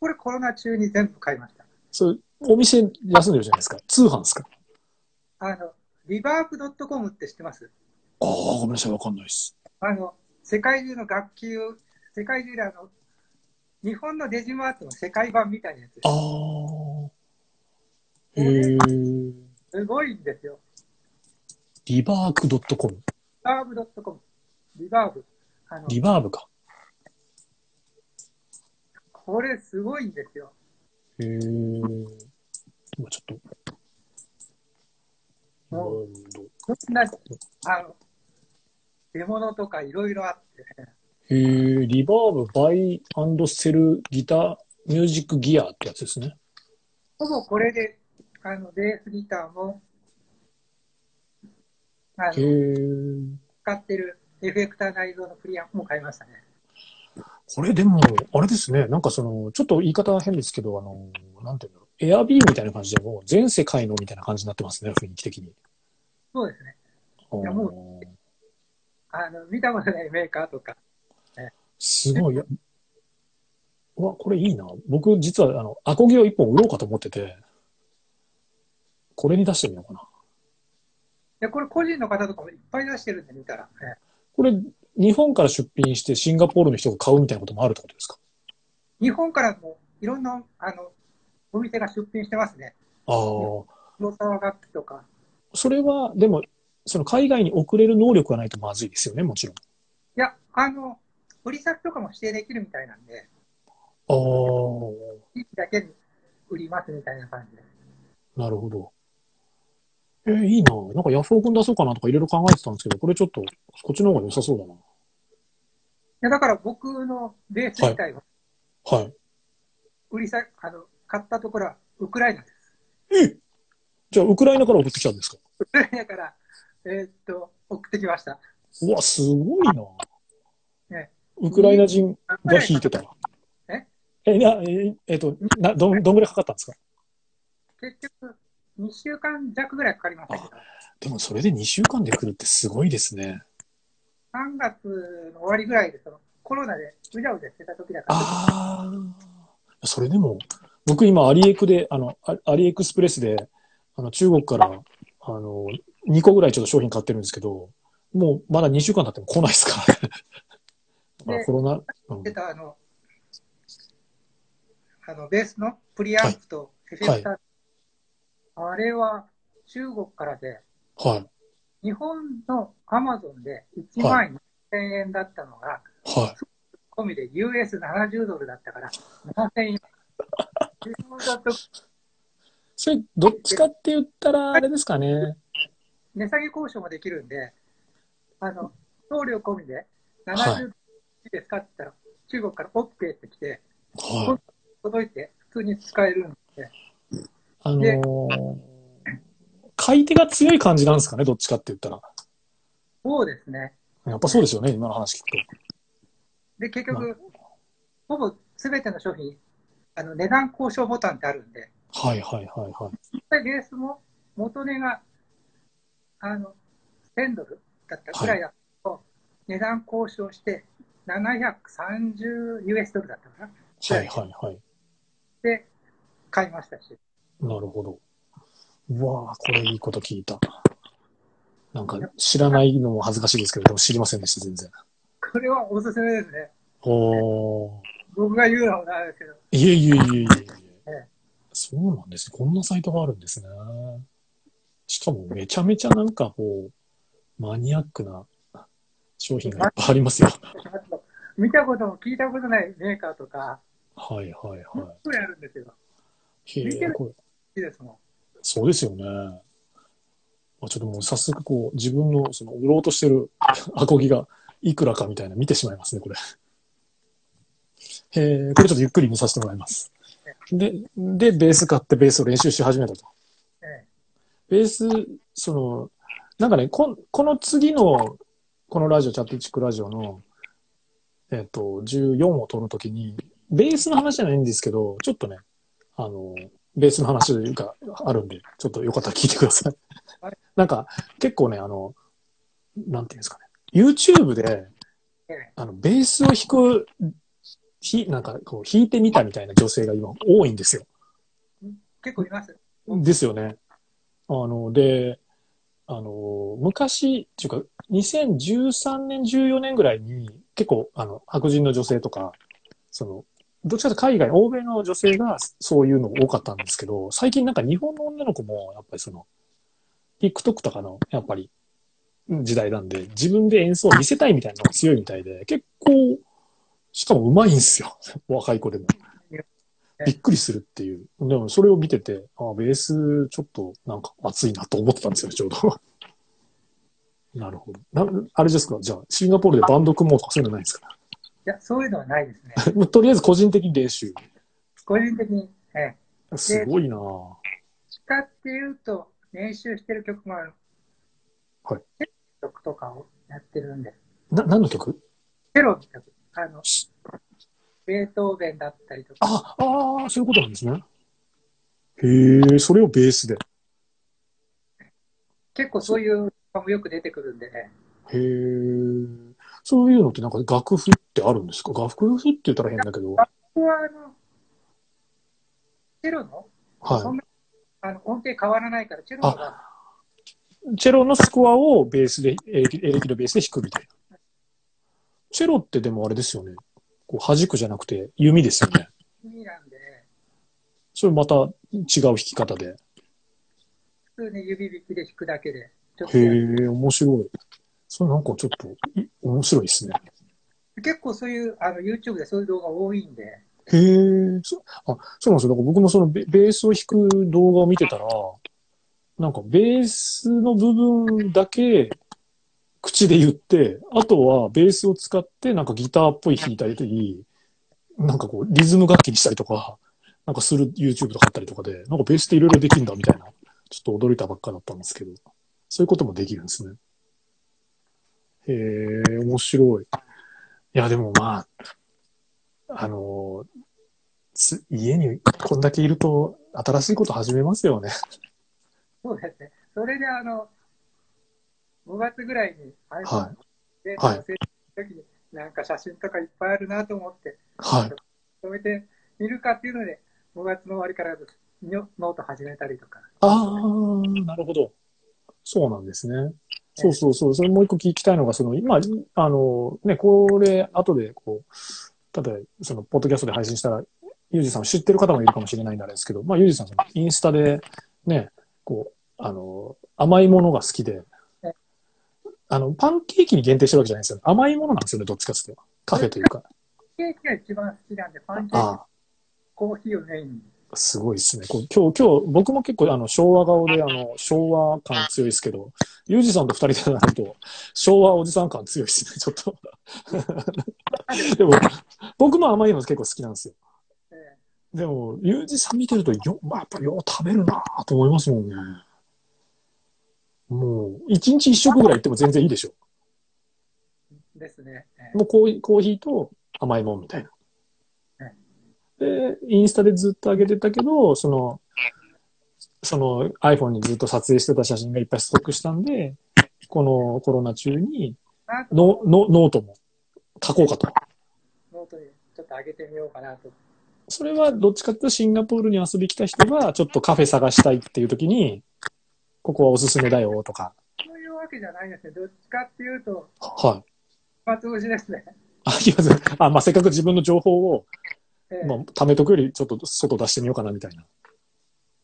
これコロナ中に全部買いました。それ、お店休んでるじゃないですか。通販ですか？あの、リバーブ .com って知ってます？ああ、ごめんなさい、わかんないです。あの、世界中の楽器を、世界中であの、日本のデジマートの世界版みたいなやつですああ。へえ。すごいんですよ。リバーク .com。リバーブ .com。リバーブ。あの、リバーブか。これすごいんですよ。へえ。今ちょっと。もうこんな、あの、出物とかいろいろあって、へえ、リバーブバイセルギターミュージックギアってやつですね。ほぼこれで、あの、ベースギターも、あの、へえ。使ってるエフェクター内蔵のプリアも買いましたね。これでも、あれですね。なんかその、ちょっと言い方は変ですけど、あの、なんていうんだろう。エアビーみたいな感じでもう全世界のみたいな感じになってますね、雰囲気的に。そうですね。いやもあの、見たことないメーカーとか、すごい。いやうわ、これいいな。僕、実は、あの、アコギを一本売ろうかと思ってて、これに出してみようかな。で、これ個人の方とかもいっぱい出してるんで見たら、ね、これ、日本から出品してシンガポールの人が買うみたいなこともあるってことですか？日本からもいろんな、あの、お店が出品してますね。ああ。黒沢楽器とか。それは、でも、その海外に送れる能力がないとまずいですよね、もちろん。いや、あの、売り先とかも指定できるみたいなんで、ああ。地域だけに売りますみたいな感じで。なるほど。えーいいな。なんかヤフオクに出そうかなとかいろいろ考えてたんですけど、これちょっと、こっちの方が良さそうだな。いや、だから僕のベース自体は、はい。売り先、あの、買ったところはウクライナです。じゃあ、ウクライナから送ってきたんですか？ウクライナから、えーっと、送ってきました。うわ、すごいな。ねウクライナ人が弾いてた。え？え、な、え、えっと、な、どん、どんぐらいかかったんですか？結局、2週間弱ぐらいかかりましたけど、でもそれで2週間で来るってすごいですね。3月の終わりぐらいで、そのコロナでうじゃうじゃしてた時だから、ああ。それでも、僕今アリエクで、あの、アアリエクスプレスで、あの、中国から、あの、2個ぐらいちょっと商品買ってるんですけど、もうまだ2週間経っても来ないですからね。まあでコロナ、うん。出たあの、あの、ベースのプリアンプとエフェクター、あれは中国からで、はい、日本のアマゾンで1万2000円だったのが、はい。込みで US70 ドルだったから、7000円。日本だとそれ、どっちかって言ったら、あれですかね。値下げ交渉もできるんで、あの、送料込みではい。70ドルですかって言ったら、中国から OK って来て、はい。届いて普通に使えるんで、あのー買い手が強い感じなんですかね、どっちかって言ったら。そうですね。やっぱそうですよね、今の話聞くと。で、結局、ほぼ全ての商品、あの値段交渉ボタンってあるんで、はいはいはいはい。実際ベースも元値が、あの、1000ドルだったぐらいだと、値段交渉して、730US ドルだったかな。はいはいはい。で、買いましたし。なるほど。うわあこれいいこと聞いた。なんか知らないのも恥ずかしいですけど、でも知りませんでした、全然。これはおすすめですね。おー。僕が言うのもなんですけど。いえいえいえいえいええ。そうなんですね。こんなサイトがあるんですね。しかもめちゃめちゃなんかこう、マニアックな商品がいっぱいありますよ。見たことも聞いたことないメーカーとか、はいはいはい本。当にあるんですよ。へえ、見てるこれ、いいですもん。そうですよね。あちょっともう早速こう、自分のその売ろうとしてる アコギがいくらかみたいな見てしまいますね、これ。へえ、これちょっとゆっくり見させてもらいます。で、で、ベース買ってベースを練習し始めたと。えベース、その、なんかね、こんこの次の、このラジオ、チャットチックラジオの、えっ、と、14を撮るときに、ベースの話じゃないんですけど、ちょっとね、あの、ベースの話があるんで、ちょっとよかったら聞いてくださいはい。なんか、結構ね、あの、なんていうんですかね、YouTube で、ええあの、ベースを弾く、ひ、なんか、こう、弾いてみたみたいな女性が今多いんですよ。結構います。ですよね。あの、で、あの、昔、っていうか、2013年、14年ぐらいに、結構、あの、白人の女性とか、その、どっちかというと海外、欧米の女性がそういうの多かったんですけど、最近なんか日本の女の子も、やっぱりその、TikTok とかの、やっぱり、時代なんで、自分で演奏を見せたいみたいなのが強いみたいで、結構、しかも上手いんですよ。若い子でも。びっくりするっていう。でもそれを見てて、あベースちょっとなんか熱いなと思ってたんですよね、ちょうど。なるほど。なあれですか？じゃあ、シンガポールでバンド組もうとかそういうのないんですか？いや、そういうのはないですね。とりあえず個人的に練習。個人的に、ええ。すごいなぁ使っていうと、練習してる曲もある。はい。曲とかをやってるんで。な、何の曲？チェロの曲。あの、ベートーベンだったりとか。あ、ああ、そういうことなんですね。へえ、それをベースで。結構そういうのもよく出てくるんでね。へえ。そういうのってなんか楽譜ってあるんですか？楽譜って言ったら変だけど。ここはあの、チェロの、そはんなあの音程変わらないから、チェロのがチェロのスコアをベースで、エレキエレキのベースで弾くみたいな。チェロってでもあれですよね。こう弾くじゃなくて弓ですよね。意味なんで、それまた違う弾き方で。普通に指弾きで弾くだけで、へえ、面白い。それなんかちょっとい面白いですね。結構そういう、あの、YouTube でそういう動画多いんで、へえ、そあ、そうなんですよ。だから僕もそのベベースを弾く動画を見てたら、なんかベースの部分だけ口で言って、あとはベースを使ってなんかギターっぽい弾いたり、なんかこうリズム楽器にしたりとか、なんかする YouTube とかあったりとかで、なんかベースっていろいろできるんだみたいな、ちょっと驚いたばっかだったんですけど、そういうこともできるんですね。へえ、面白い。いや、でもまあ、あのつ家にこんだけいると新しいこと始めますよね。そうですね。それであの、5月ぐらいに iPhone はではい載せるときに、なんか写真とかいっぱいあるなと思って、はい。止めてみるかっていうので、5月の終わりからノノート始めたりとか。ああ、なるほど。そうなんですね。そうそうそう。それもう一個聞きたいのが、その、今、あの、ね、これ、後で、こう、例えば、その、ポッドキャストで配信したら、ユージさんを知ってる方もいるかもしれないんですけど、まあ、ユージさん、インスタで、ね、こう、あの、甘いものが好きでね、あの、パンケーキに限定してるわけじゃないんですよ。甘いものなんですよね、どっちかっていうと。カフェというか。ケーキが一番好きなんで、パンケーああキ、。コーヒーをメインに。すごいですね。こう今日、今日、僕も結構あの昭和顔で、あの、昭和感強いですけど、ユージさんと二人でなると、昭和おじさん感強いですね、ちょっと。でも、僕も甘いの結構好きなんですよ。えでも、ユージさん見てると、よ、まあ、やっぱりよう食べるなぁと思いますもんね。もう、一日一食ぐらい行っても全然いいでしょ。えですね。ええもうコーヒーコーヒーと甘いもんみたいな。で、インスタでずっと上げてたけど、その、その iPhone にずっと撮影してた写真がいっぱいストックしたんで、このコロナ中にノノートも書こうかと。ノートにちょっと上げてみようかなと。それはどっちかっていうとシンガポールに遊び来た人がちょっとカフェ探したいっていう時に、ここはおすすめだよとか。そういうわけじゃないですね。どっちかっていうと、はい。松押しですね。あ、いません。あ、まあ、せっかく自分の情報を、ええまあ、貯めとくよりちょっと外出してみようかなみたいな。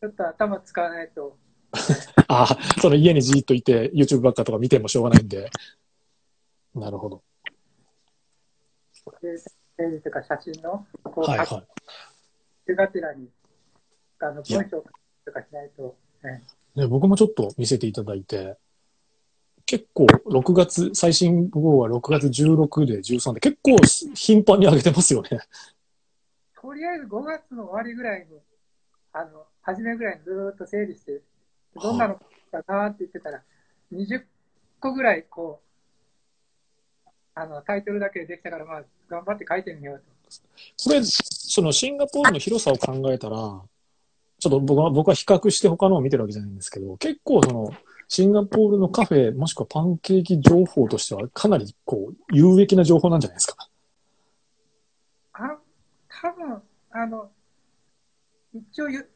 ちょっと頭使わないと。あ あ、その家にじーっといて YouTube ばっかとか見てもしょうがないんで。なるほど。でページとか写真の、こう、はい書はい。きがてらに、あの、文章とかしないと、えね、僕もちょっと見せていただいて、結構6月、最新号は6月16で13で結構頻繁に上げてますよね。えとりあえず5月の終わりぐらいに、あの、初めぐらいにずーっと整理して、どんなのかなって言ってたら、20個ぐらい、こう、あの、タイトルだけでできたから、まあ、頑張って書いてみようと。これ、そのシンガポールの広さを考えたら、ちょっと僕は、僕は比較して他のを見てるわけじゃないんですけど、結構その、シンガポールのカフェ、もしくはパンケーキ情報としてはかなりこう、有益な情報なんじゃないですか？あ、多分あの、一応ゆ、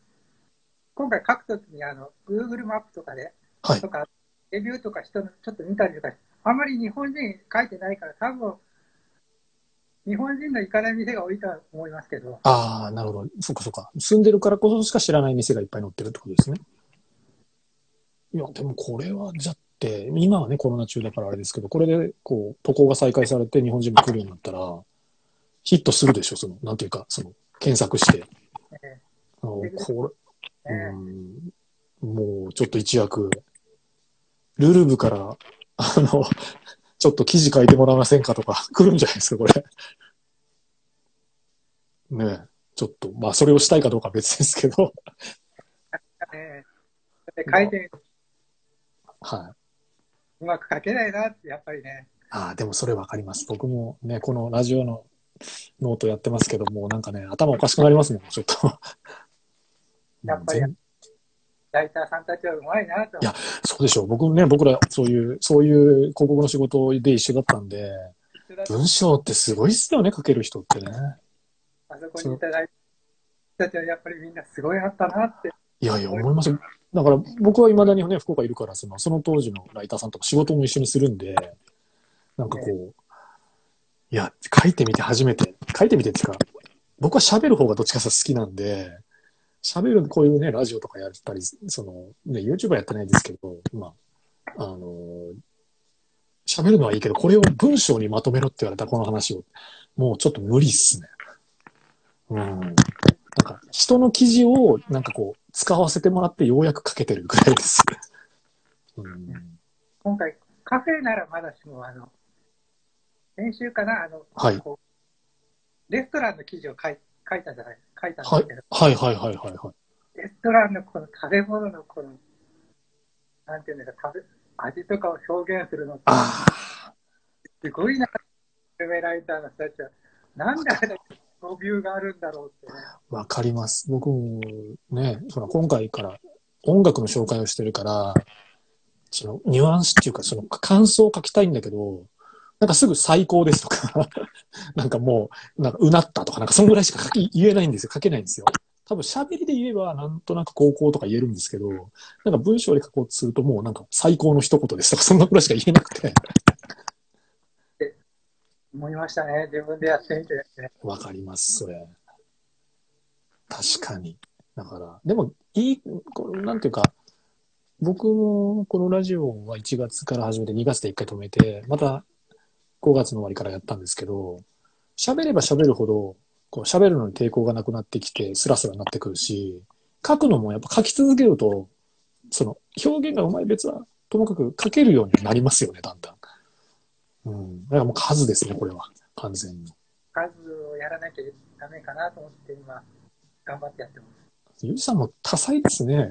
今回書くときに、あの、Google マップとかで、はいとか、レビューとか人のちょっと見たりとか、あまり日本人書いてないから、多分、日本人の行かない店が多いとは思いますけど、ああ、なるほど。そっかそっか。住んでるからこそしか知らない店がいっぱい載ってるってことですね。いや、でもこれは、じゃって、今はね、コロナ中だからあれですけど、これで、こう、渡航が再開されて日本人も来るようになったら、ヒットするでしょ、その、なんていうか、その、検索して。えあのこれ、ええうん、もう、ちょっと一躍、ルルブから、あの、ちょっと記事書いてもらえませんかとか、来るんじゃないですか、これ。ねえ、ちょっと、まあ、それをしたいかどうかは別ですけど、えで書いてはい。うまく書けないなって、やっぱりね、ああ、でもそれわかります。僕もね、このラジオのノートやってますけども、なんかね、頭おかしくなりますもん、ちょっと。やっぱり全ライターさんたちはうまいなとい。やそうでしょう。僕ね、僕ら、そういう、そういう広告の仕事で一緒だったんで、文章ってすごいっすよね、書ける人ってね。あそこにいただいた人たちはやっぱりみんなすごいあったなって。いやいや、思いますよ。だから僕は未だにね、福岡いるから、その、その当時のライターさんとか仕事も一緒にするんで、なんかこう、いや、書いてみて初めて、書いてみてっていうか、僕は喋る方がどっちかさ好きなんで、喋る、こういうね、ラジオとかやったり、その、ね、YouTuber やってないですけど、まあ、あの、喋るのはいいけど、これを文章にまとめろって言われたらこの話を、もうちょっと無理っすね。うん。なんか、人の記事を、なんかこう、使わせてもらってようやく書けてるぐらいです。うん。今回、カフェならまだしも、あの、先週かな、あの、はいレストランの記事を書い書いたじゃない、書いたんではいすけど、、はいはいはいはいはい。レストランのこの食べ物のこの、なんていうんですか、食べ、味とかを表現するのって、すごいな、グルメライターの人たちは、なんであれだけのビューがあるんだろうってね。わかります。僕もね、その今回から音楽の紹介をしてるから、そのニュアンスっていうか、その感想を書きたいんだけど、なんかすぐ最高ですとか、なんかもう、なんかうなったとか、なんかそんぐらいしか書き言えないんですよ。書けないんですよ。多分喋りで言えばなんとなく高校とか言えるんですけど、なんか文章で書こうとするともうなんか最高の一言ですとか、そんなぐらいしか言えなくて。思いましたね。自分でやってみてですね。わかります、それ。確かに。だから、でも、いい、こうなんていうか、僕もこのラジオは1月から始めて2月で1回止めて、また5月の終わりからやったんですけど、喋れば喋るほど、こう喋るのに抵抗がなくなってきて、スラスラになってくるし、書くのもやっぱ書き続けると、その表現がうまい別は、ともかく書けるようになりますよね、だんだん。うん。だからもう数ですね、これは。完全に。数をやらなきゃダメかなと思って今、頑張ってやってます。ゆうじさんも多彩ですね。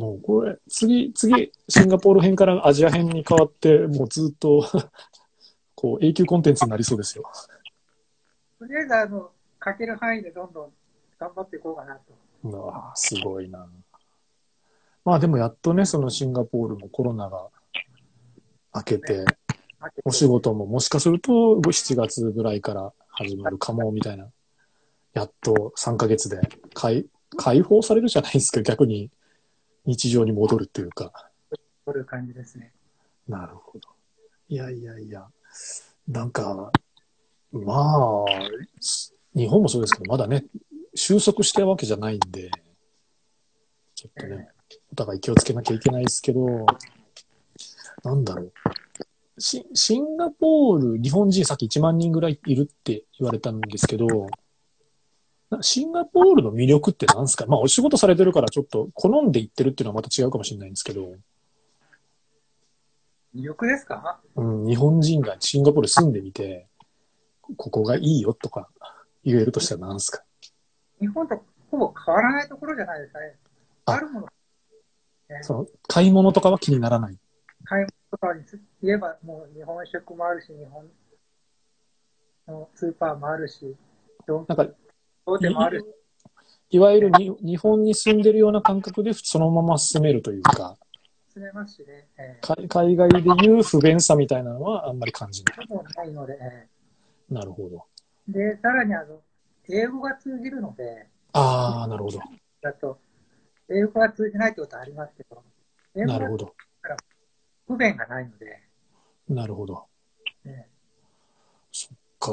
もうこれ、次、次、シンガポール編からアジア編に変わって、もうずっと、こう、永久コンテンツになりそうですよ。とりあえず、あの、書ける範囲でどんどん頑張っていこうかなと。うわあすごいな。まあでもやっとね、そのシンガポールもコロナが明けて、お仕事ももしかすると7月ぐらいから始まるかも、みたいな。やっと3ヶ月で解解放されるじゃないですか、逆に日常に戻るっていうか。そういう感じですね。なるほど。いやいやいや、なんか、まあ、日本もそうですけど、まだね、収束したわけじゃないんで、ちょっとね、お互い気をつけなきゃいけないですけど、なんだろう。シシンガポール、日本人さっき1万人ぐらいいるって言われたんですけど、なシンガポールの魅力って何ですか？まあお仕事されてるからちょっと好んで行ってるっていうのはまた違うかもしれないんですけど、魅力ですか？うん、日本人がシンガポール住んでみて、ここがいいよとか言えるとしたら何ですか？日本とほぼ変わらないところじゃないですかね。あ。あるもの、その買い物とかは気にならない。買い物とかに言えば、もう日本食もあるし、日本のスーパーもあるし、なんか、大手もあるし、いわゆるに日本に住んでるような感覚でそのまま住めるというか、進めますしね、えか海外でいう不便さみたいなのはあんまり感じない。ないので、えなるほど。ーで、さらにあの、英語が通じるので、ああ、なるほど。だと、英語が通じないってことはありますけど、英語がなるほど。不便がないので、なるほど。えか。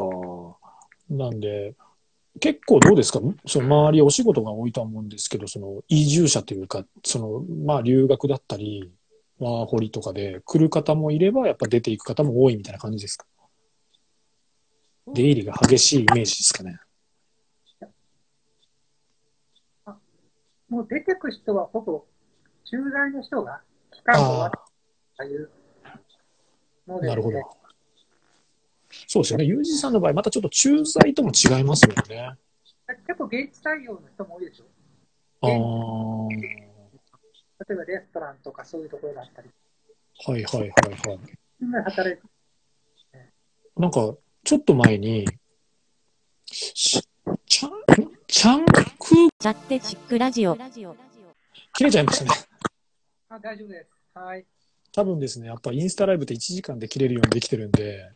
なんで、結構どうですか？その周りお仕事が多いとは思うんですけど、その移住者というか、その、まあ留学だったり、ワーホリとかで来る方もいれば、やっぱ出ていく方も多いみたいな感じですか？出入りが激しいイメージですかね？ーもう出てく人はほぼ駐在の人が期間が終わあったというのあ、で、なるほど。そうですよね。ユージさんの場合、またちょっと駐在とも違いますもんね。結構現地採用の人も多いでしょ。ああ、例えばレストランとかそういうところだったり、はいはいはいはい。みんなで働いて、なんか、ちょっと前に、しちゃん、ちゃんくチャッテチックラジオ。切れちゃいましたね。あ、大丈夫です。はい。多分ですね、やっぱインスタライブって1時間で切れるようにできてるんで、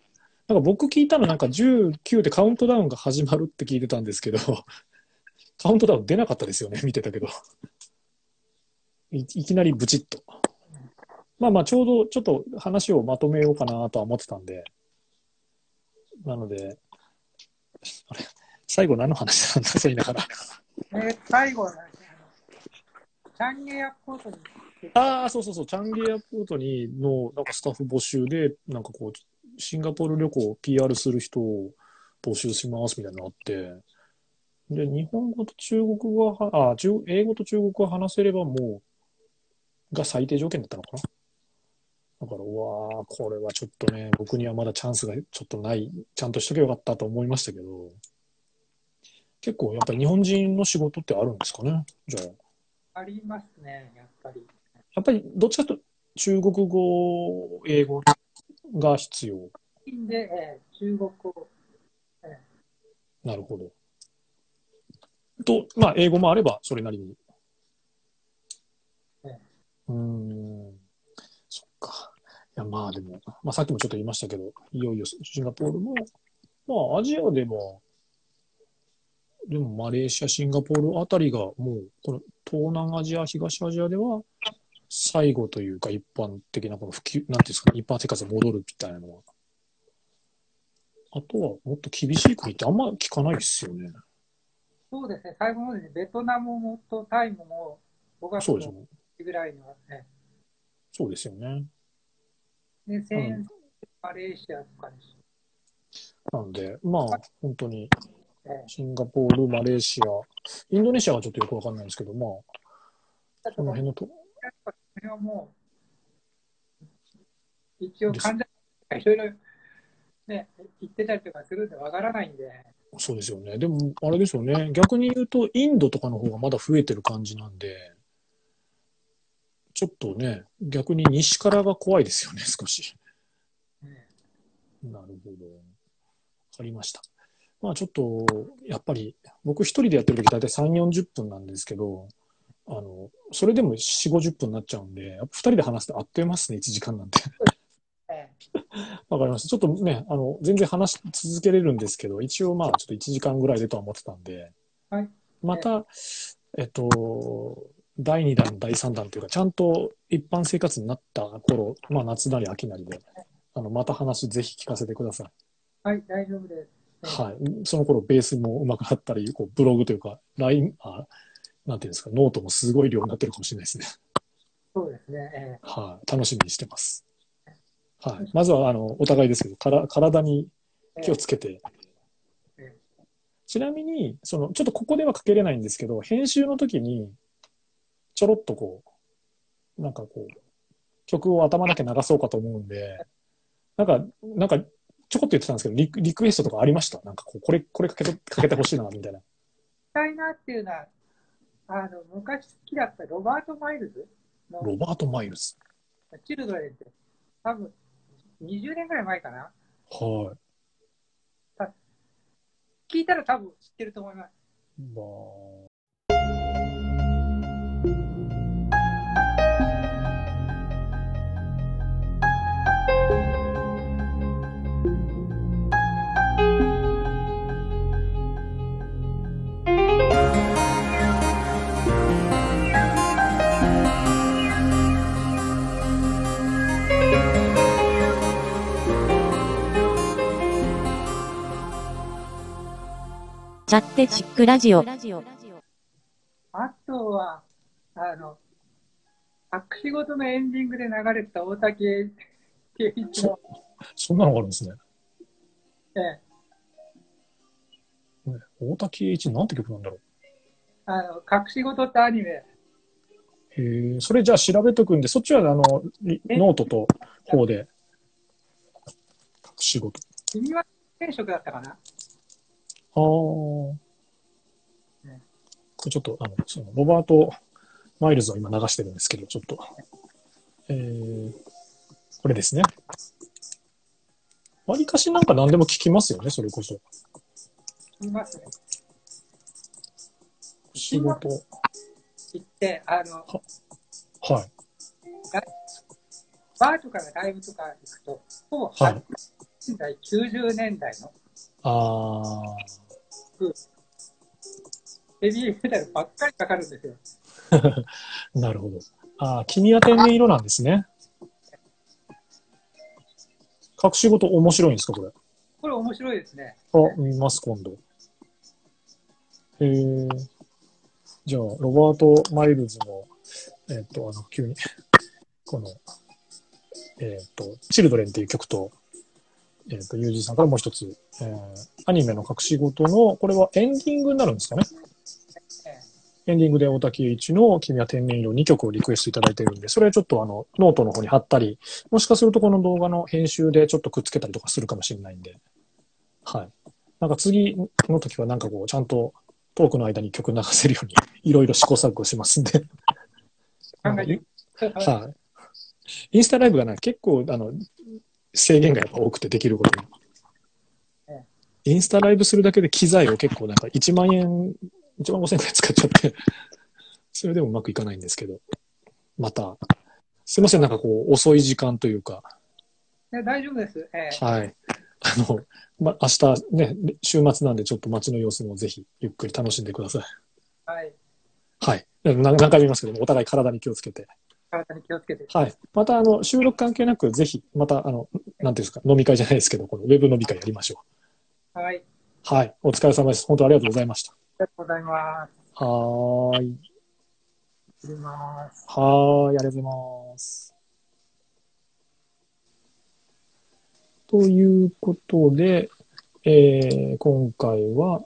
なんか僕聞いたのなんか19でカウントダウンが始まるって聞いてたんですけど、カウントダウン出なかったですよね、見てたけど。いいきなりブチッと。まあまあ、ちょうどちょっと話をまとめようかなとは思ってたんで。なので、あれ？最後何の話なんだそう言いながら。えー最後はね、チャンゲエアポートにああ、そうそうそう、チャンゲエアポートにのなんかスタッフ募集で、なんかこう、シンガポール旅行を PR する人を募集しますみたいなのがあって、で、日本語と中国語はは、あ中、英語と中国語が話せればもう、が最低条件だったのかな。だから、うわーこれはちょっとね、僕にはまだチャンスがちょっとない、ちゃんとしとけばよかったと思いましたけど、結構やっぱり日本人の仕事ってあるんですかね？じゃあ。ありますね、やっぱり。やっぱりどっちかと中国語、英語が必要。で、えー中国語、なるほど。と、まあ、英語もあれば、それなりに。ええうーん。そっか。いや、まあでも、まあさっきもちょっと言いましたけど、いよいよシンガポールも、まあアジアでも、でもマレーシア、シンガポールあたりがもう、この東南アジア、東アジアでは、最後というか一般的なこの普及、なんていうんですかね、一般生活に戻るみたいなのは。あとはもっと厳しい国ってあんま聞かないですよね。そうですね、最後までベトナムもとタイムも5月そうですよのね。ぐらいの、ね、そうですよね。で、先マレーシアとかです。なので、まあ、本当にええシンガポール、マレーシア、インドネシアはちょっとよくわかんないんですけど、まあ、だからこの辺のと、それはもう、一応患者がいろいろね、言ってたりとかするんでわからないんで、そうですよね。でも、あれですよね。逆に言うと、インドとかの方がまだ増えてる感じなんで、ちょっとね、逆に西からが怖いですよね、少し。ねなるほど。わかりました。まあちょっと、やっぱり、僕一人でやってる時大体3、40分なんですけど、あの、それでも4、50分になっちゃうんで、やっぱ二人で話すとあっという間ですね、1時間なんて。えわかりました。ちょっとね、あの、全然話し続けれるんですけど、一応まあちょっと1時間ぐらいでとは思ってたんで、はいまた、えっと、第2弾、第3弾というか、ちゃんと一般生活になった頃、まあ夏なり秋なりで、あの、また話ぜひ聞かせてください。はい、大丈夫です。はい。その頃ベースも上手くなったり、こうブログというか、LINE、あ、なんていうんですか、ノートもすごい量になってるかもしれないですね。そうですね。えはい。楽しみにしてます。はい。まずは、あの、お互いですけど、から体にえ気をつけてえ。ちなみに、その、ちょっとここではかけれないんですけど、編集の時に、ちょろっとこう、なんかこう、曲を頭だけ流そうかと思うんで、なんか、なんか、ちょこっと言ってたんですけど、リクリクエストとかありました？なんかこう、これ、これかけて、かけてほしいな、みたいな。したいなっていうのは、あの、昔好きだったロバート・マイルズのロバート・マイルズ？ Children って、多分20年ぐらい前かな。はい。聞いたら多分知ってると思います。まあ、チャッテチックラジオ。あとは、あの、隠し事のエンディングで流れてた大竹圭一の、そんなのがあるんですね。ええね大滝栄一なんて曲なんだろあの、隠し事ってアニメ、う。へえ、それじゃあ調べとくんで、そっちはあの、ノートと方で、隠し事。君は転職だったかな？ああ。こねれちょっと、あの、その、ロバート・マイルズを今流してるんですけど、ちょっと、えー、これですね。わりかしなんか何でも聞きますよね、それこそ。いますね。仕事。行って、あの、はい。バーとかライブとか行くと、ほぼはい80年代、90年代の、ああ。ヘビーメタルばっかりかかるんですよ。なるほど。ああ、君は天然色なんですね。かくしごと面白いんですか、これ？これ面白いですね。あ、見ます、今度。えー、じゃあ、ロバート・マイルズの、えっ、と、あの、急に、この、えっ、と、 Children っていう曲と、えっ、と、ユージーさんからもう一つ、えー、アニメのかくしごとの、これはエンディングになるんですかね？エンディングで大滝詠一の君は天然色2曲をリクエストいただいてるんで、それはちょっとあの、ノートの方に貼ったり、もしかするとこの動画の編集でちょっとくっつけたりとかするかもしれないんで、はい。なんか次の時はなんかこう、ちゃんとトークの間に曲流せるように、いろいろ試行錯誤しますんで。はい。インスタライブがね、結構、あの、制限がやっぱ多くてできることがえ。インスタライブするだけで機材を結構なんか1万円、1万5千円くらい使っちゃって、それでもうまくいかないんですけど、また、すいません、なんかこう、遅い時間というか、ね大丈夫です。ええはい。あの、ま、明日ね、週末なんでちょっと街の様子もぜひゆっくり楽しんでください。はい。はい。な何回も言いますけども、お互い体に気をつけて。体に気をつけて。はい。また、あの、収録関係なく、ぜひ、また、あの、なんていうんですか、飲み会じゃないですけど、このウェブ飲み会やりましょはい。ありう。はい。お疲れ様です。本当ありがとうございました。がとうございます。はーい。失礼します。はーい。ありがとうございます。ということで、えー、今回は、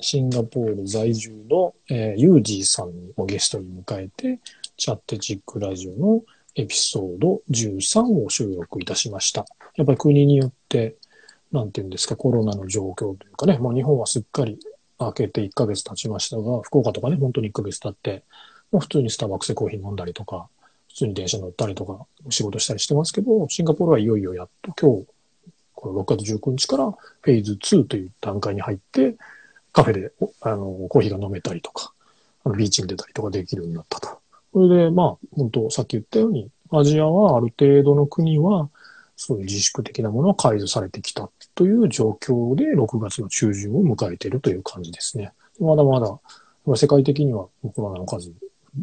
シンガポール在住の、えー、ユージーさんをゲストに迎えて、チャッテチックラジオのエピソード13を収録いたしました。やっぱり国によって、なんていうんですか、コロナの状況というかね、もう日本はすっかり明けて1ヶ月経ちましたが、福岡とかね、本当に1ヶ月経って、もう普通にスターバックスでコーヒー飲んだりとか、普通に電車乗ったりとか、仕事したりしてますけど、シンガポールはいよいよやっと今日、この6月19日からフェーズ2という段階に入って、カフェであのコーヒーが飲めたりとか、ビーチに出たりとかできるようになったと。それで、まあ、本当さっき言ったように、アジアはある程度の国は、そういう自粛的なものは解除されてきたという状況で、6月の中旬を迎えているという感じですね。まだまだ、世界的にはコロナの数、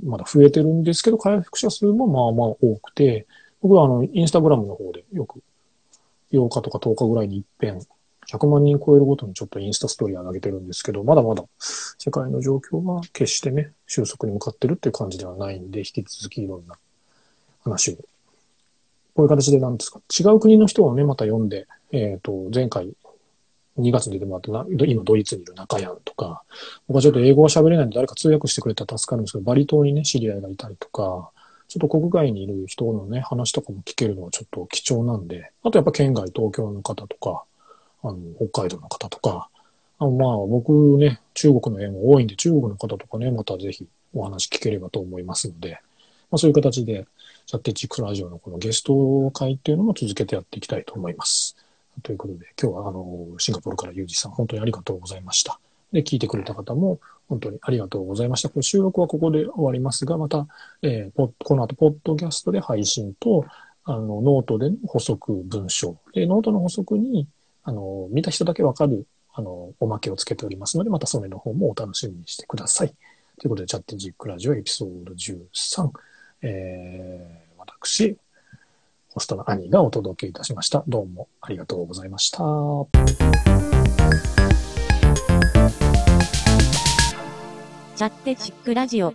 まだ増えてるんですけど、回復者数もまあまあ多くて、僕はあの、インスタグラムの方でよく8日とか10日ぐらいに一遍、100万人超えるごとにちょっとインスタストーリーを上げてるんですけど、まだまだ世界の状況は決してね、収束に向かってるっていう感じではないんで、引き続きいろんな話を、こういう形でなんですか、違う国の人をね、また読んで、えっ、と、前回2月に出てもらったな、今ドイツにいる中山とか、僕はちょっと英語は喋れないんで誰か通訳してくれたら助かるんですけど、バリ島にね、知り合いがいたりとか、ちょっと国外にいる人のね、話とかも聞けるのはちょっと貴重なんで、あとやっぱ県外、東京の方とか、あの、北海道の方とか、あまあ僕ね、中国の縁も多いんで、中国の方とかね、またぜひお話聞ければと思いますので、まあそういう形で、チャッテチックラジオのこのゲスト会っていうのも続けてやっていきたいと思います。ということで、今日はあの、シンガポールからユージさん、本当にありがとうございました。で、聞いてくれた方も本当にありがとうございました。これ収録はここで終わりますが、また、えーポこの後、ポッドキャストで配信と、あの、ノートでの補足文章。で、ノートの補足に、あの、見た人だけわかる、あの、おまけをつけておりますので、またそれの方もお楽しみにしてください。ということで、チャットジックラジオエピソード13、えー、私、ホストの兄がお届けいたしました。どうもありがとうございました。チャッテチックラジオ。